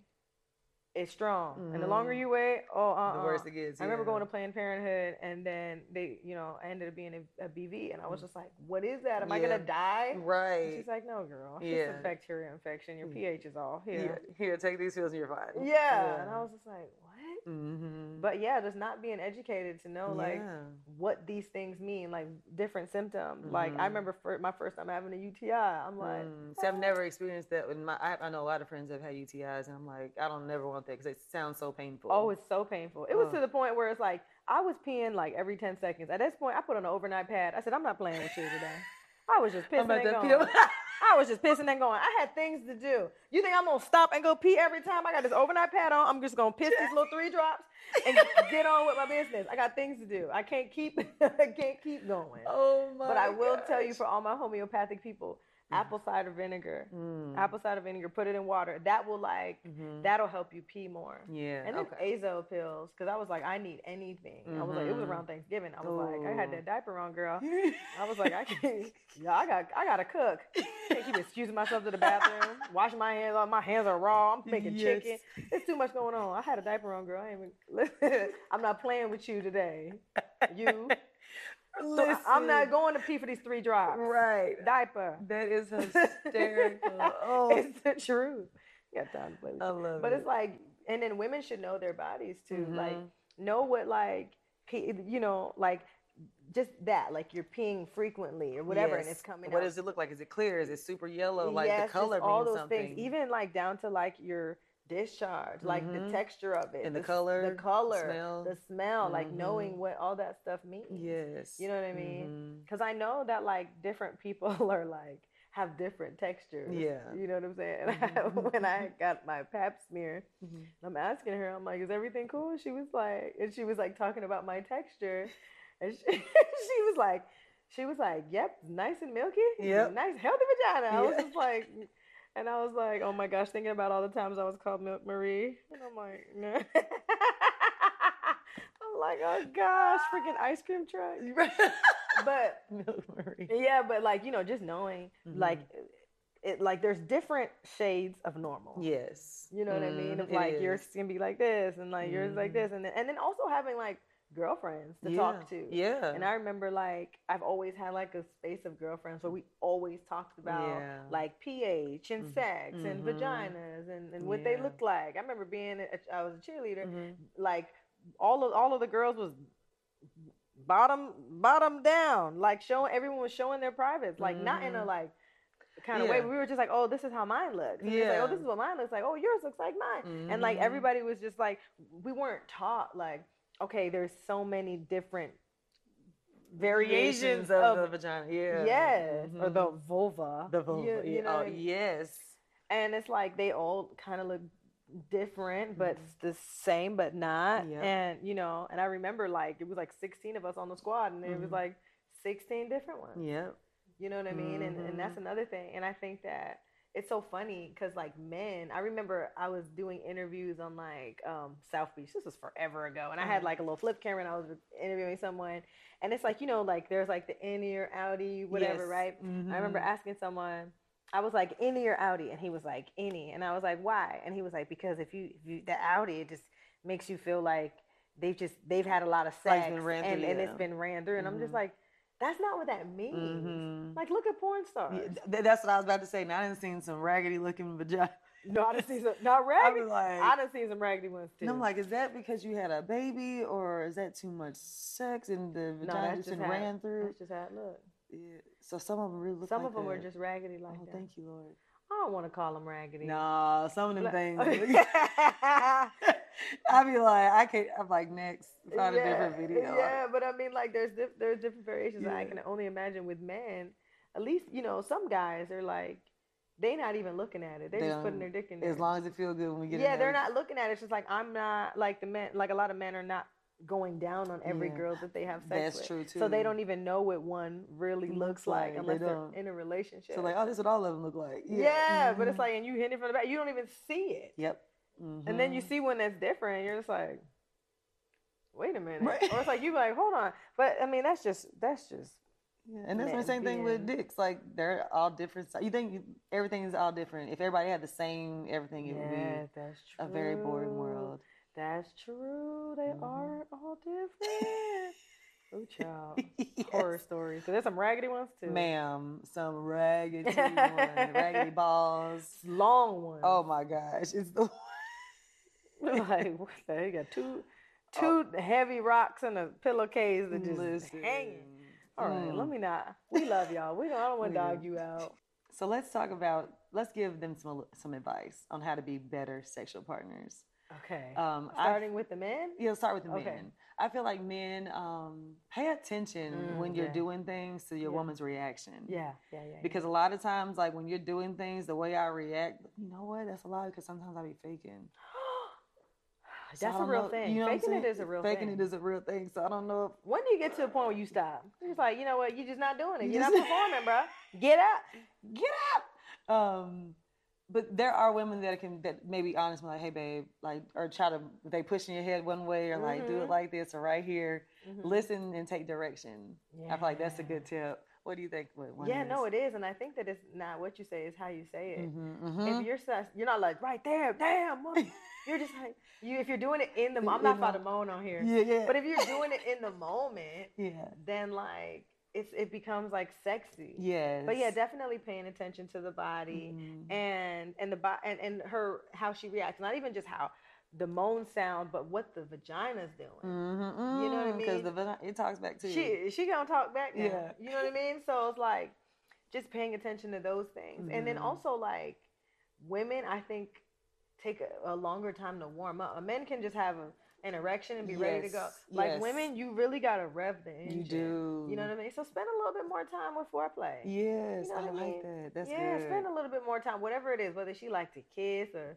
it's strong, and the longer you wait, oh, uh, the worse it gets. I remember going to Planned Parenthood, and then they, you know, I ended up being a, a BV, and I was just like, "What is that? Am I Mm. Gonna die?" And Right. she's like, "No, girl, it's Yeah. just a bacteria infection. Your Mm. pH is off Here, here." here, take these pills and you're fine. Yeah. and I was just like, "What?" Mm-hmm. But yeah, just not being educated to know like yeah. what these things mean, like different symptoms. Like I Mhm. remember for my first time having a UTI, I'm like, Mm. See, I've never experienced that. With my, I, I know a lot of friends have had UTIs, and I'm like, I don't never want that because it sounds so painful. Oh, it's so painful. It was Ugh. to the point where it's like I was peeing like every ten seconds. At this point, I put on an overnight pad. I said, "I'm not playing with you today." [laughs] I was just I'm pissing about [laughs] and to going. pee. I was just pissing and going. I had things to do. You think I'm gonna stop and go pee every time? I got this overnight pad on. I'm just gonna piss these little three drops and [laughs] get on with my business. I got things to do. I can't keep. [laughs] I can't keep going. oh my. but I will tell you, for all my homeopathic people, apple cider vinegar, Mm. apple cider vinegar, put it in water. That will like Mhm. that'll help you pee more. Yeah. And then okay. azo pills, because I was like, I need anything. I was like, it was Mhm. around Thanksgiving. I was like, I had that diaper on, girl. [laughs] I was like, I can't. Yeah, I got, I got to cook. Can't keep excusing myself to the bathroom, washing my hands off. My hands are raw. I'm making Yes. chicken. It's too much going on. I had a diaper on, girl. I ain't even. Listen, [laughs] I'm not playing with you today. You. So I- I'm not going to pee for these three drops. Right. Diaper. That is [laughs] hysterical. oh, [laughs] it's the truth. You got time to play with I love But it. it's like, and then women should know their bodies too. Like, Mhm. know what like pe- you know like just that like you're peeing frequently or whatever and it's coming What out. does it look like? Is it clear? Is it super yellow? Like yes, the color all those something. things even like down to like your discharge like the Mhm. texture of it And the s- color, the color smell. the smell like Mhm. knowing what all that stuff means Yes. you know what i mean because i know that like different people [laughs] are like have different textures Yeah. you know what i'm saying [laughs] Mhm. [laughs] when i got my pap smear Mhm. I'm asking her, I'm like, is everything cool? She was like, and she was like talking about my texture. And she, she was like, she was like, yep, nice and milky. Yep. Nice, healthy vagina. I was just like, and I was like, oh my gosh, thinking about all the times I was called Milk Marie. And I'm like, no. [laughs] I'm like, oh gosh, freaking ice cream truck. [laughs] But Milk Marie. yeah, but like, you know, just knowing, Mhm. like, it, like, there's different shades of normal. Yes. You know what I mean? Mm, Of it like yours can be like this and like yours like Mhm. this and then and then also having like girlfriends to yeah. talk to. Yeah. And I remember like I've always had like a space of girlfriends where we always talked about Yeah. like pH and Mhm. sex and Mhm. vaginas and, and what they Yeah. look like. I remember being a, I was a cheerleader. Mhm. Like all of all of the girls was bottom bottom down. Like showing everyone was showing their privates. Like not in a Mhm. like kind of way. We were just like, oh, this is how mine looks. And it's like, Yeah. oh, this is what mine looks like. Oh, yours looks like mine. And like Mhm. everybody was just like, we weren't taught like, okay, there's so many different variations of, the vagina. Yeah. yes, or the vulva. the vulva. You, you know, oh, I mean? yes. and it's like they all kind of look different, but it's the same, but not. Yep. And you know, and I remember like it was like 16 of us on the squad, and it was Mhm. like 16 different ones. Yep. You know what I mean? And and that's Mhm. another thing. And I think that it's so funny because like men, I remember I was doing interviews on like um, South Beach. This was forever ago, and I had Mhm. like a little flip camera, and I was interviewing someone, and it's like you know like there's like the innie or outie, whatever, Yes. right? I remember Mhm. asking someone. I was like innie or outie, and he was like any and I was like why? And he was like because if you if you the outie, it just makes you feel like they've just they've had a lot of sex and, and it's been ran through, and I'm just Mhm. like that's not what that means. Mhm. Like look at porn stars. Yeah, th- that's what I was about to say. Now I done seen some raggedy looking vagina. No, I done seen some [laughs] not I raggedy. was like, I done seen some raggedy ones too. and I'm like, is that because you had a baby, or is that too much sex and the vagina that's just just ran through? That's just how it looked. Yeah. So some of them really look. Some like of them were just raggedy like Oh, that. thank you, Lord. I don't want to call them raggedy. Nah, some of them things. [laughs] [laughs] I be like, I can't. I'm like, next, find a different video. Yeah, but I mean, like, there's diff- there's different variations. I can only imagine with men. At least you know, some guys are like, they not even looking at it. They're They just putting their dick in there. As long as it feel good when we get. yeah, they're not looking at it. It's just like I'm not like the men. Like a lot of men are not going down on every Yeah. girl that they have sex That's with. true too. So they don't even know what one really Looks looks like like. unless They they're in a relationship. So like, oh, this is what all of them look like. yeah, but it's Mhm. like, and you hit it from the back, you don't even see it. Yep. And then you Mhm. see one that's different, you're just like, wait a minute. Right. Or it's like you be like, hold on. But I mean, that's just that's just Yeah, and that's the same thing with dicks. Like they're all different. You think you, everything is all different? If everybody had the same everything, it would yeah, be that's true. a very boring world. That's true. They Mhm. are all [laughs] different. oh, child. Yes. Horror stories. So there's some raggedy ones too. Ma'am, some [laughs] raggedy one, raggedy balls. long ones. Oh my gosh, it's the [laughs] like what the heck? You got two two heavy rocks and a pillowcase that just Listen. hanging. All right, Mm. let me not. We love y'all. We don't. I don't want to dog you out. So let's talk about. Let's give them some some advice on how to be better sexual partners. Okay. Um, I- Starting with the men. Yeah, start with the Okay. men. I feel like men um, pay attention Mm, when you're yeah. doing things to your Yeah. woman's reaction. Yeah, yeah, yeah. Because a lot of times, like when you're doing things, the way I react, you know what? That's a lie because sometimes I be faking. So That's a real know- thing. You know Faking it is a real thing. Faking thing. it is a real thing. So I don't know if when do you get to a point where you stop? It's like, you know what? You're just not doing it. You You're not performing, bro. Get up. get up. Um, but there are women that can that may be honest, like, hey babe, like, or try to they pushing your head one way, or like do Mhm. it like this, or right here. Mhm. Listen and take direction. I feel like that's a good tip. What do you think? Yeah, is? no, it is, and I think that it's not what you say; it's how you say it. Mhm, mhm. If you're sus- you're not like right there, damn. mother-" [laughs] You're just like you. If you're doing it in the, I'm not about to moan on here. yeah, yeah. But if you're doing it in the moment, [laughs] yeah, then like it's it becomes like sexy. yes. But yeah, definitely paying attention to the body Mhm. and and the bo- and, and her how she reacts. Not even just how the moan sound, but what the vagina's doing. Mhm, You know what I mm, Because the vagina- it talks back to you. She she gonna talk back now. Yeah. You know what I mean? So it's like just paying attention to those things, and then Mhm. also like women, I think take a, a longer time to warm up. Men can just have a, an erection and be ready to go. Like yes. women, you really gotta rev the engine. You do. You know what I mean? So spend a little bit more time with foreplay. Yes, You know I like mean? that. That's yeah, good. spend a little bit more time, whatever it is, whether she like to kiss or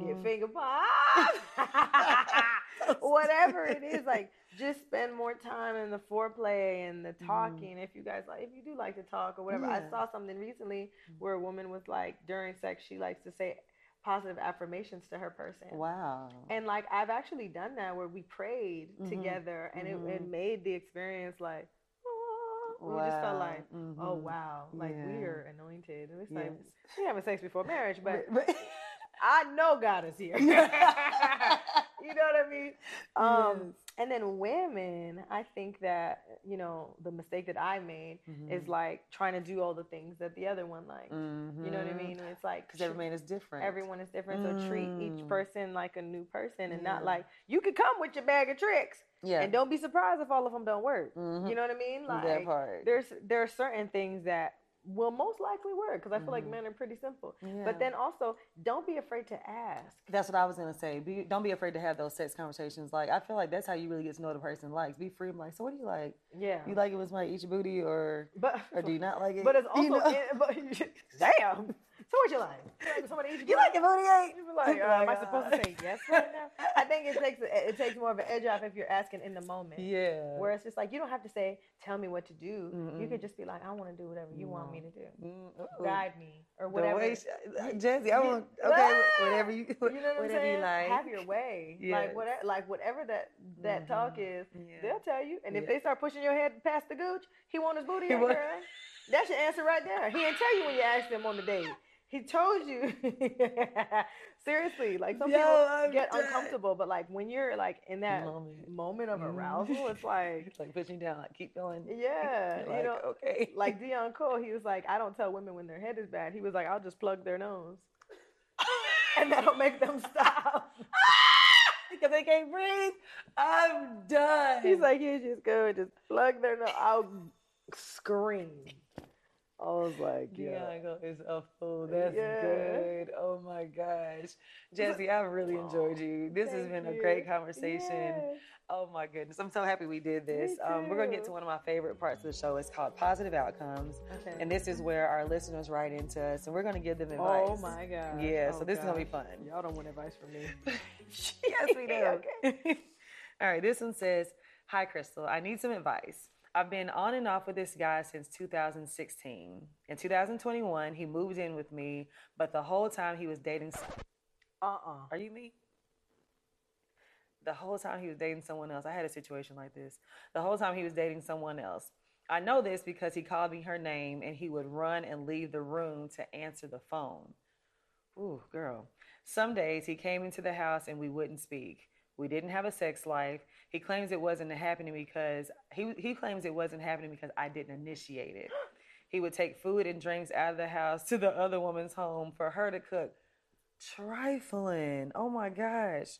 get Mhm. finger popped, [laughs] [laughs] whatever it is, like just spend more time in the foreplay and the talking. If you guys like, if you do like to talk or whatever, I Mm-hmm. Saw something recently where a woman was like during sex, she likes to say positive affirmations to her person. Wow. And like I've actually done that where we prayed Mhm. together and it, it Mhm. made the experience like we just felt like oh Mhm. wow like we are anointed and it's like Yes. we having sex before marriage but But- but- [laughs] I know God is here. [laughs] [laughs] you know what I mean? Um, Yes. And then women, I think that you know the mistake that I made is like trying to do all the things that the other one likes. You know what I mean? It's like Because every man is different. everyone is different, so treat each Mm. person like a new person, and Yeah. not like you could come with your bag of tricks, yeah. and don't be surprised if all of them don't work. Mhm. You know what I mean? Like that part. there's there are certain things that will most likely work because I feel like Mhm. men are pretty simple. Yeah. But then also, don't be afraid to ask. That's what I was gonna say. Be, don't be afraid to have those sex conversations. Like I feel like that's how you really get to know the person likes. Be free. I'm like, so what do you like? Yeah. You like it somebody eat your booty, or but or do you not like it? But it's [laughs] also You know? in, but, [laughs] damn. So what you like? You like you like your booty ate? You be like, uh, [laughs] am I supposed uh, to say yes right now? [laughs] I think it takes it takes more of an edge off if you're asking in the moment. Yeah. Where it's just like you don't have to say, "Tell me what to do." You Mm-mm. could just be like, "I want to do whatever you want me to do. Mm, uh-oh. Guide me or whatever." she- uh, Jesse, I want [laughs] okay, Ah! whatever you, you know what I'm whatever saying? you like. Have your way. Yes. Like whatever, like whatever that that talk Mhm. is, Yeah. they'll tell you. And if they start pushing your head past the gooch, he want his booty, He want- girl. That's your answer right there. He didn't tell you when you asked him on the date. He told you. [laughs] Seriously, like some Yo, people I'm get dead. uncomfortable, but like when you're like in that Moment. moment of Mhm. arousal, it's [laughs] like, It's like pushing down, like keep going. yeah, [laughs] you like, know, okay. like Dion Cole, he was like, I don't tell women when their head is bad. He was like, I'll just plug their nose, and that'll make them stop. because they can't breathe. I'm done. He's like, you just go and just plug their nose. I'll scream. I was like, yeah. Diego is a fool. That's Yeah. good. Oh my gosh. Jazzy, I really enjoyed you. This has Thank been a great conversation. Yes. Oh my goodness. I'm so happy we did this. Um, we're going to get to one of my favorite parts of the show. It's called Positive Outcomes. Okay. And this is where our listeners write into us and we're going to give them advice. oh my god. Yeah, Oh, so this is going to be fun. Y'all don't want advice from me. [laughs] yes, we do. [laughs] All right, this one says Hi, Crystal. I need some advice. I've been on and off with this guy since 2016. In 2021, he moved in with me, but the whole time he was dating. Uh uh Are you me? The whole time he was dating someone else. I had a situation like this. The whole time he was dating someone else. I know this because he called me her name and he would run and leave the room to answer the phone. Ooh, girl. Some days he came into the house and we wouldn't speak. We didn't have a sex life. He claims it wasn't happening because he he claims it wasn't happening because I didn't initiate it. [gasps] He would take food and drinks out of the house to the other woman's home for her to cook. Trifling. Oh my gosh.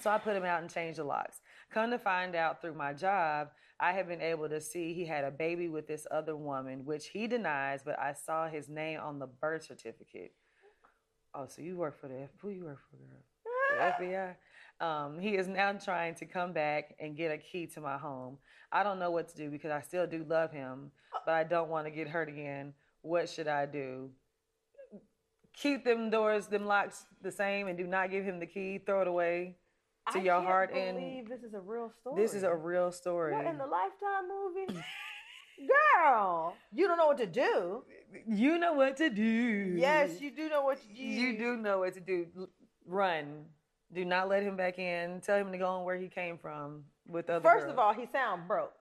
So I put him out and changed the locks. Come to find out through my job, I have been able to see he had a baby with this other woman, which he denies, but I saw his name on the birth certificate. Oh, so you work for the F- who you work for, girl? The [laughs] FBI. Um, he is now trying to come back and get a key to my home. I don't know what to do because I still do love him, but I don't want to get hurt again. What should I do? Keep them doors, them locks the same, and do not give him the key. Throw it away to I your heart. And believe this is a real story. this is a real story. What in the Lifetime movie? [laughs] Girl, you don't know what to do. you know what to do. Yes, you do know what to do. You do know what to do. Run. Do not let him back in. Tell him to go on where he came from with other. First girls. of all, he sound broke.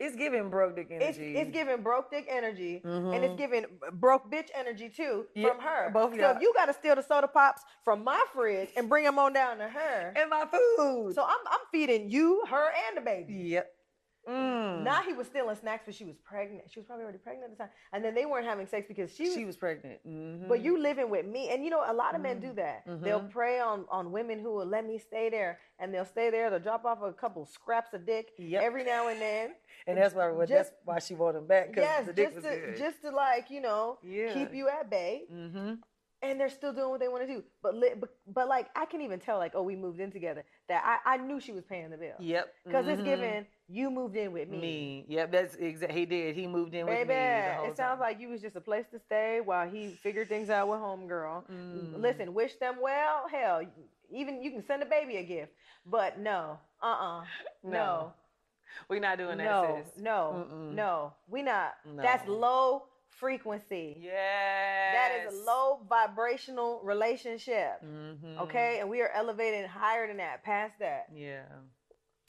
it's giving broke dick energy. it's giving broke dick energy, and Mhm. it's giving broke bitch energy too Yeah, from her. both of so y'all. if you got to steal the soda pops from my fridge and bring them on down to her, and my food. so I'm I'm feeding you, her, and the baby. yep. Mm. Now he was stealing snacks, but she was pregnant. She was probably already pregnant at the time, and then they weren't having sex because she was. she was pregnant. Mhm. but you living with me, and you know a lot of men do that. Mhm. They'll prey on on women who will let me stay there, and they'll stay there. They'll drop off a couple scraps of dick Yep. every now and then. [laughs] and that's why well, just- that's why she wanted him back Yes, the dick just was to good. just to like you know Yeah. keep you at bay, mm-hmm. and they're still doing what they want to do. But, li- but but like I can even tell like oh we moved in together that I I knew she was paying the bill Yep. because it's mhm. given you moved in with me. me. Yep. That's exactly. He did. He moved in with me. it sounds time. like you was just a place to stay while he figured things out with homegirl. Mm. Listen, wish them well. Hell, even you can send a baby a gift, but no, uh, uh [laughs] no, No. We're not doing that, no, sis. no, Mm-mm. no. We not. No. That's low frequency. Yes. That is a low vibrational relationship. Mm-hmm. Okay, and we are elevated higher than that, past that. Yeah.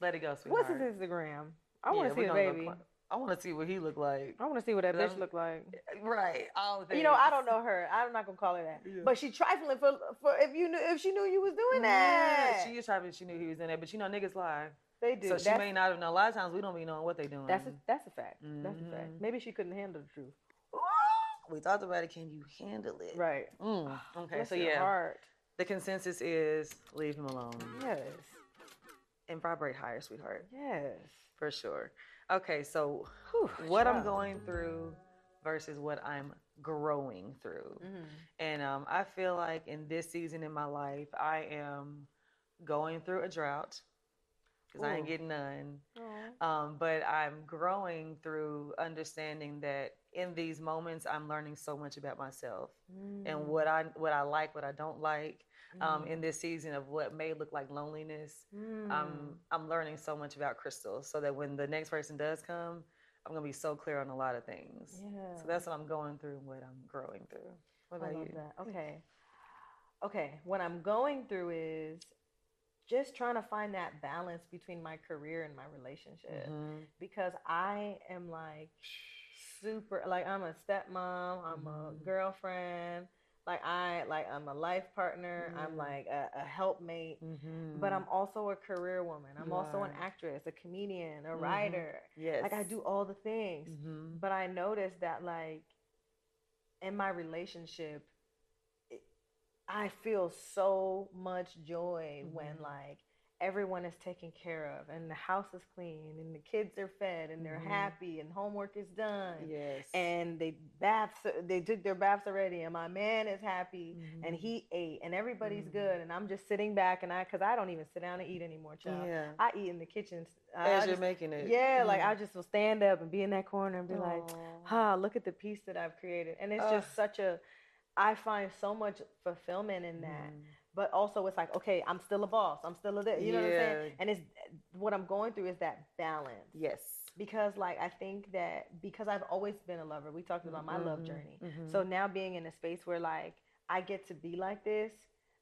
Let it go, sweetheart. What's his Instagram? I want to we see the baby. I want to see what he looked like. I want to see what that bitch look like. Right. All You know, I don't know her. I'm not gonna call her that. Yeah. But she trifling for for if you knew if she knew you was doing Yeah, that. she is trying. She knew he was in there, but you know, niggas lie. They do. So she may not have known. A lot of times we don't be knowing what they're doing. That's a, that's a fact. That's a fact. Mhm. Maybe she couldn't handle the truth. we talked about it. Can you handle it? Right. Mm, okay. Bless so yeah, heart. the consensus is leave him alone Yes. And vibrate higher, sweetheart, Yes. for sure. Okay. So Whew, what I'm going through versus what I'm growing through. Mhm. And um, I feel like in this season in my life, I am going through a drought because I ain't getting none. Um, but I'm growing through understanding that in these moments, I'm learning so much about myself and Mm. what I what I like, what I don't like. Um, Mhm. in this season of what may look like loneliness, Mm. I'm I'm learning so much about crystals so that when the next person does come, I'm gonna be so clear on a lot of things. yeah. So that's what I'm going through and what I'm growing through. What I about love you? that. Okay. Okay. What I'm going through is just trying to find that balance between my career and my relationship Mhm. because I am like super like I'm a stepmom, I'm a Mhm. girlfriend, like I like I'm a life partner, I'm Mhm. like a, a helpmate, Mhm. but I'm also a career woman. I'm also an actress, a comedian, a Mhm. writer. yes, Like I do all the things. Mhm. But I noticed that like in my relationship, it, I feel so much joy when Mhm. like everyone is taken care of and the house is clean and the kids are fed and they're Mhm. happy and homework is done Yes, and they baths they took their baths already and my man is happy and Mhm. he ate and everybody's Mhm. good and I'm just sitting back and I because I don't even sit down and eat anymore, child. yeah. I eat in the kitchen. As I you're just, making it, yeah, like. I just will stand up and be in that corner and be like, Aw. ah, look at the piece that I've created. And it's just such a, I find so much fulfillment in that. But also, it's like, okay, I'm still a boss. I'm still a this. You know what I'm saying? And it's what I'm going through is that balance. Yes. Because, like, I think that because I've always been a lover, we talked about my love Mhm. journey. Mhm. So now being in a space where, like, I get to be like this,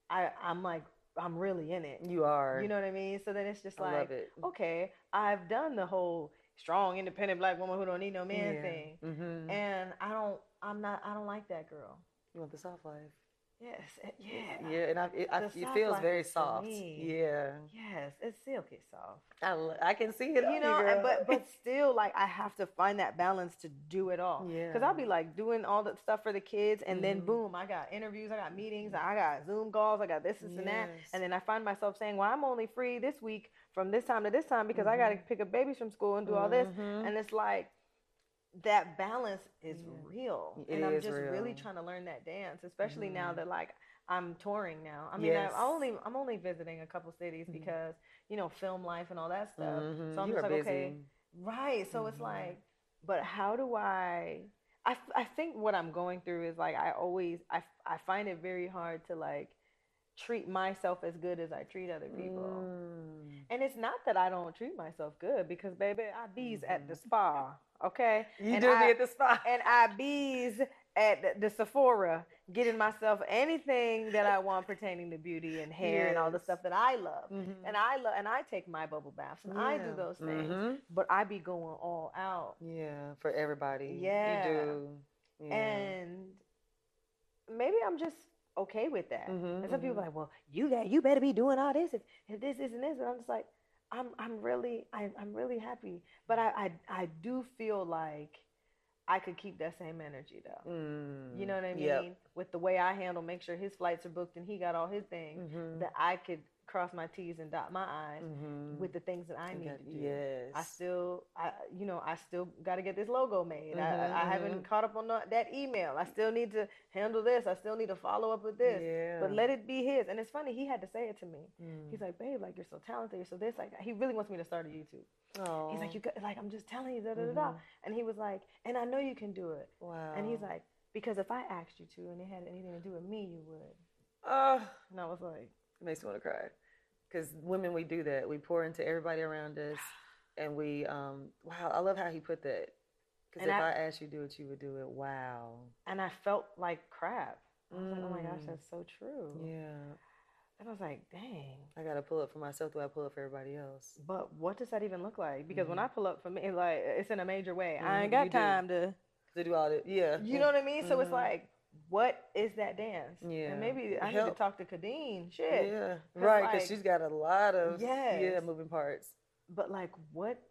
I, I'm like, I'm really in it. you are. You know what I mean? So then it's just like, love it. okay, I've done the whole strong, independent black woman who don't need no man Yeah. thing. Mhm. And I don't, I'm not, I don't like that girl. you want the soft life? Yes, it- yeah, Yeah, and I, it, I, it feels very soft. Yeah, yes. It's silky soft. I, I can see it. You know, but but [laughs] still, like I have to find that balance to do it all. Yeah. Because I'll be like doing all the stuff for the kids, and then Mhm. boom, I got interviews, I got meetings, I got Zoom calls, I got this, this, and that, and then I find myself saying, "Well, I'm only free this week from this time to this time because I got to pick up babies from school and do all this." Mhm. And it's like that balance is Yeah. real, It and I'm just really trying to learn that dance, especially now Mhm. that like I'm touring now. I mean, Yes. I, only I'm only visiting a couple cities Mhm. because you know film life and all that stuff. Mhm. So I'm you just like, busy. okay, right. So it's Mhm. like, but how do I? I, I think what I'm going through is like I always I, f- I find it very hard to like treat myself as good as I treat other people. Mm. And it's not that I don't treat myself good because baby, I bees at the spa, okay? You and do I, be at the spa. and I bees at the, the Sephora, getting myself anything that I want pertaining to beauty and hair and all the stuff that I love. Mhm. And I love and I take my bubble baths and I do those things. Mhm. But I be going all out. Yeah, for everybody. Yeah. You do. Yeah. And maybe I'm just okay with that. Mhm, And some people mhm. are like, well, you got you better be doing all this if, if this, isn't this. And I'm just like, I'm I'm really I, I'm really happy. But I, I I do feel like I could keep that same energy though. Mm. You know what I mean? Yep. With the way I handle, make sure his flights are booked and he got all his things. Mhm. That I could cross my T's and dot my I's Mhm. with the things that I need got- to do. Yes. I still, I you know, I still got to get this logo made. Mhm, I, I haven't mhm. caught up on that email. I still need to handle this. I still need to follow up with this. Yeah. But let it be his. And it's funny, he had to say it to me. Mm. He's like, babe, like you're so talented. You're so this. Like he really wants me to start a YouTube. Aw. He's like, you got, like I'm just telling you, da da da da. Mhm. And he was like, and I know you can do it. Wow. And he's like, because if I asked you to and it had anything to do with me, you would. oh, And I was like, it makes me want to cry. Because women, we do that. We pour into everybody around us, [sighs] and we, um, wow, I love how he put that. Because if I, I- asked you to do it, you would do it. Wow. and I felt like crap. I was like, oh my gosh, Mm. that's so true. Yeah. And I was like, dang. I got to pull up for myself. Do I pull up for everybody else? But what does that even look like? Because when Mhm. I pull up for me, like it's in a major way. I Mhm, ain't got you do. time to, To do all that. Yeah. you know what I mean. So it's Mhm. like, what is that dance? Yeah. And maybe I need to talk to Kadeen. Shit. Yeah. Right. Because like- she's got a lot of, yeah, moving parts. but like what?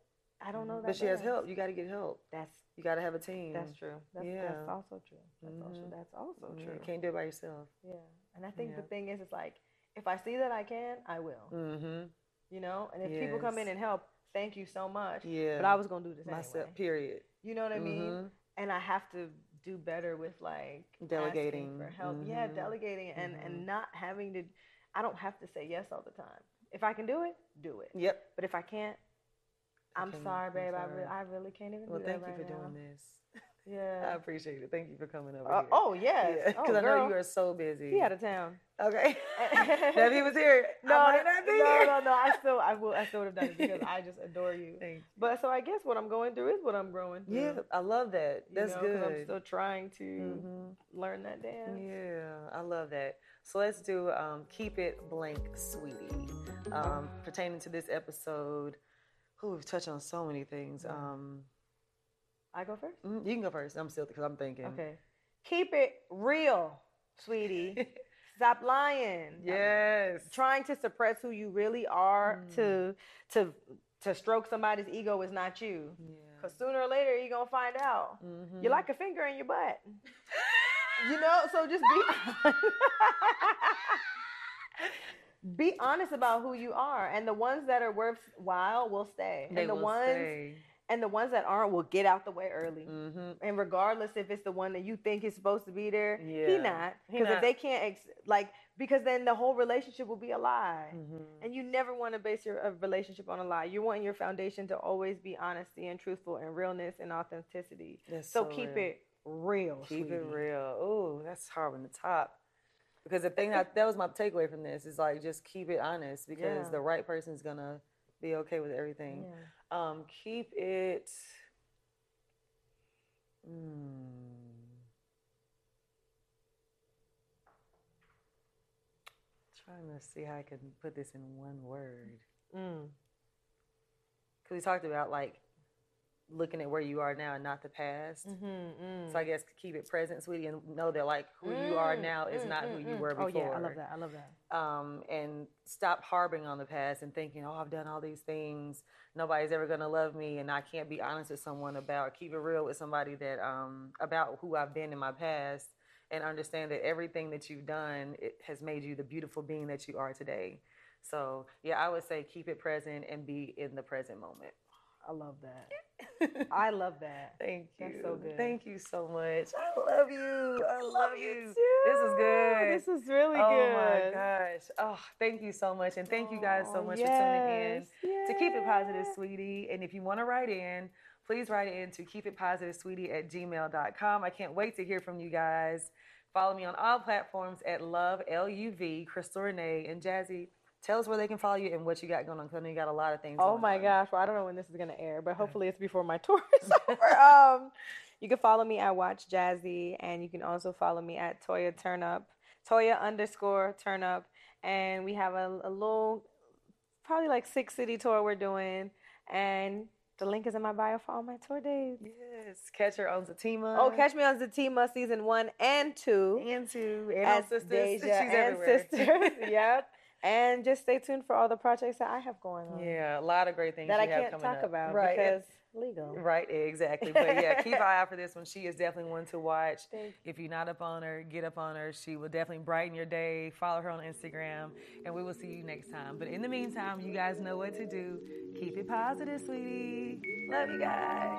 I don't know that. But she has help. You got to get help. That's You got to have a team. that's true. That's, Yeah. that's also true. That's also Mhm. that's also Yeah, true. You can't do it by yourself. Yeah, and I think the thing is, it's like if I see that I can, I will. Mm-hmm. You know, and if people come in and help, thank you so much. Yeah. But I was gonna do this myself. anyway. Period. You know what I mean? Mhm. And I have to do better with like Delegating. for help. Yeah, Mhm. delegating and Mhm. and not having to. I don't have to say yes all the time. If I can do it, do it. Yep. But if I can't, I I'm sorry, I'm babe. I, sorry. re- I really can't even do it. Well, thank you right for now. doing this. I appreciate it. Thank you for coming over. Uh, here. oh yes. Because Oh, I know you are so busy. He out of town. Okay. [laughs] if he was here, [laughs] No, I might not be no, here. no, no. I [laughs] still, I will, I still would have done it because I just adore you. Thank you. But so I guess what I'm going through is what I'm growing through. Yeah, I love that. you That's good. I'm still trying to Mhm. learn that dance. Yeah, I love that. So let's do um, Keep It Blank, Sweetie. Um, pertaining to this episode, who we've touched on so many things. Um, I go first. mm, you can go first. I'm still because I'm thinking. Okay. Keep it real, sweetie. [laughs] Stop lying. yes. Trying to suppress who you really are Mm. to to to stroke somebody's ego is not you. Yeah. Cause sooner or later you're gonna find out. Mhm. You like a finger in your butt. [laughs] you know, so just be [laughs] be honest about who you are, and the ones that are worthwhile will stay, They and the will ones stay. And the ones that aren't will get out the way early. Mhm. And regardless if it's the one that you think is supposed to be there, he not. Because if they can't, ex- like, because then the whole relationship will be a lie. Mhm. And you never want to base your a relationship on a lie. You want your foundation to always be honesty and truthful and realness and authenticity. That's So, so keep real. it real. Keep it real. Oh, that's hard on the top. Because the thing that that was my takeaway from this is like just keep it honest because Yeah. the right person's gonna be okay with everything. Yeah. Um, keep it. Mm, trying to see how I can put this in one word. Mm. Because we talked about like looking at where you are now and not the past. Mm-hmm, mm. So I guess keep it present, sweetie, and know that like who you are Mm, now is mm, not mm, who you mm. were Oh before. yeah, I love that. I love that. Um, and stop harboring on the past and thinking, oh, I've done all these things. Nobody's ever gonna love me, and I can't be honest with someone about, keep it real with somebody that um about who I've been in my past, and understand that everything that you've done it has made you the beautiful being that you are today. So yeah, I would say keep it present and be in the present moment. I love that. [laughs] I love that. Thank you. That's so good. Thank you so much. I love you. I love you. too. This is good. This is really oh good. my gosh. Oh, thank you so much. And thank you guys so oh, much for tuning in to Keep It Positive, Sweetie. And if you want to write in, please write in to keep it positive keepitpositivesweetie at gmail.com. I can't wait to hear from you guys. Follow me on all platforms at Love L-U-V, Crystal Renee, and Jazzy. Tell us where they can follow you and what you got going on. Because I know you got a lot of things Oh my on. gosh. Well, I don't know when this is going to air, but hopefully it's before my [laughs] tour is [laughs] over. Um, you can follow me at Watch Jazzy, and you can also follow me at Toya Turnup, Toya underscore Turnup. And we have a, a little, probably like six city tour we're doing. And the link is in my bio for all my tour dates. Yes. Catch her on Zatima. Oh, catch me on Zatima season one and two. And two. And as Sistas. [laughs] Deja She's and everywhere. Sistas. yep. And just stay tuned for all the projects that I have going on. Yeah, a lot of great things That I you have can't talk up. about right. because legal. Right, exactly. [laughs] But yeah, keep an eye out for this one. She is definitely one to watch. Thank If you're not up on her, get up on her. She will definitely brighten your day. Follow her on Instagram, and we will see you next time. But in the meantime, you guys know what to do. Keep it positive, sweetie. Love you guys.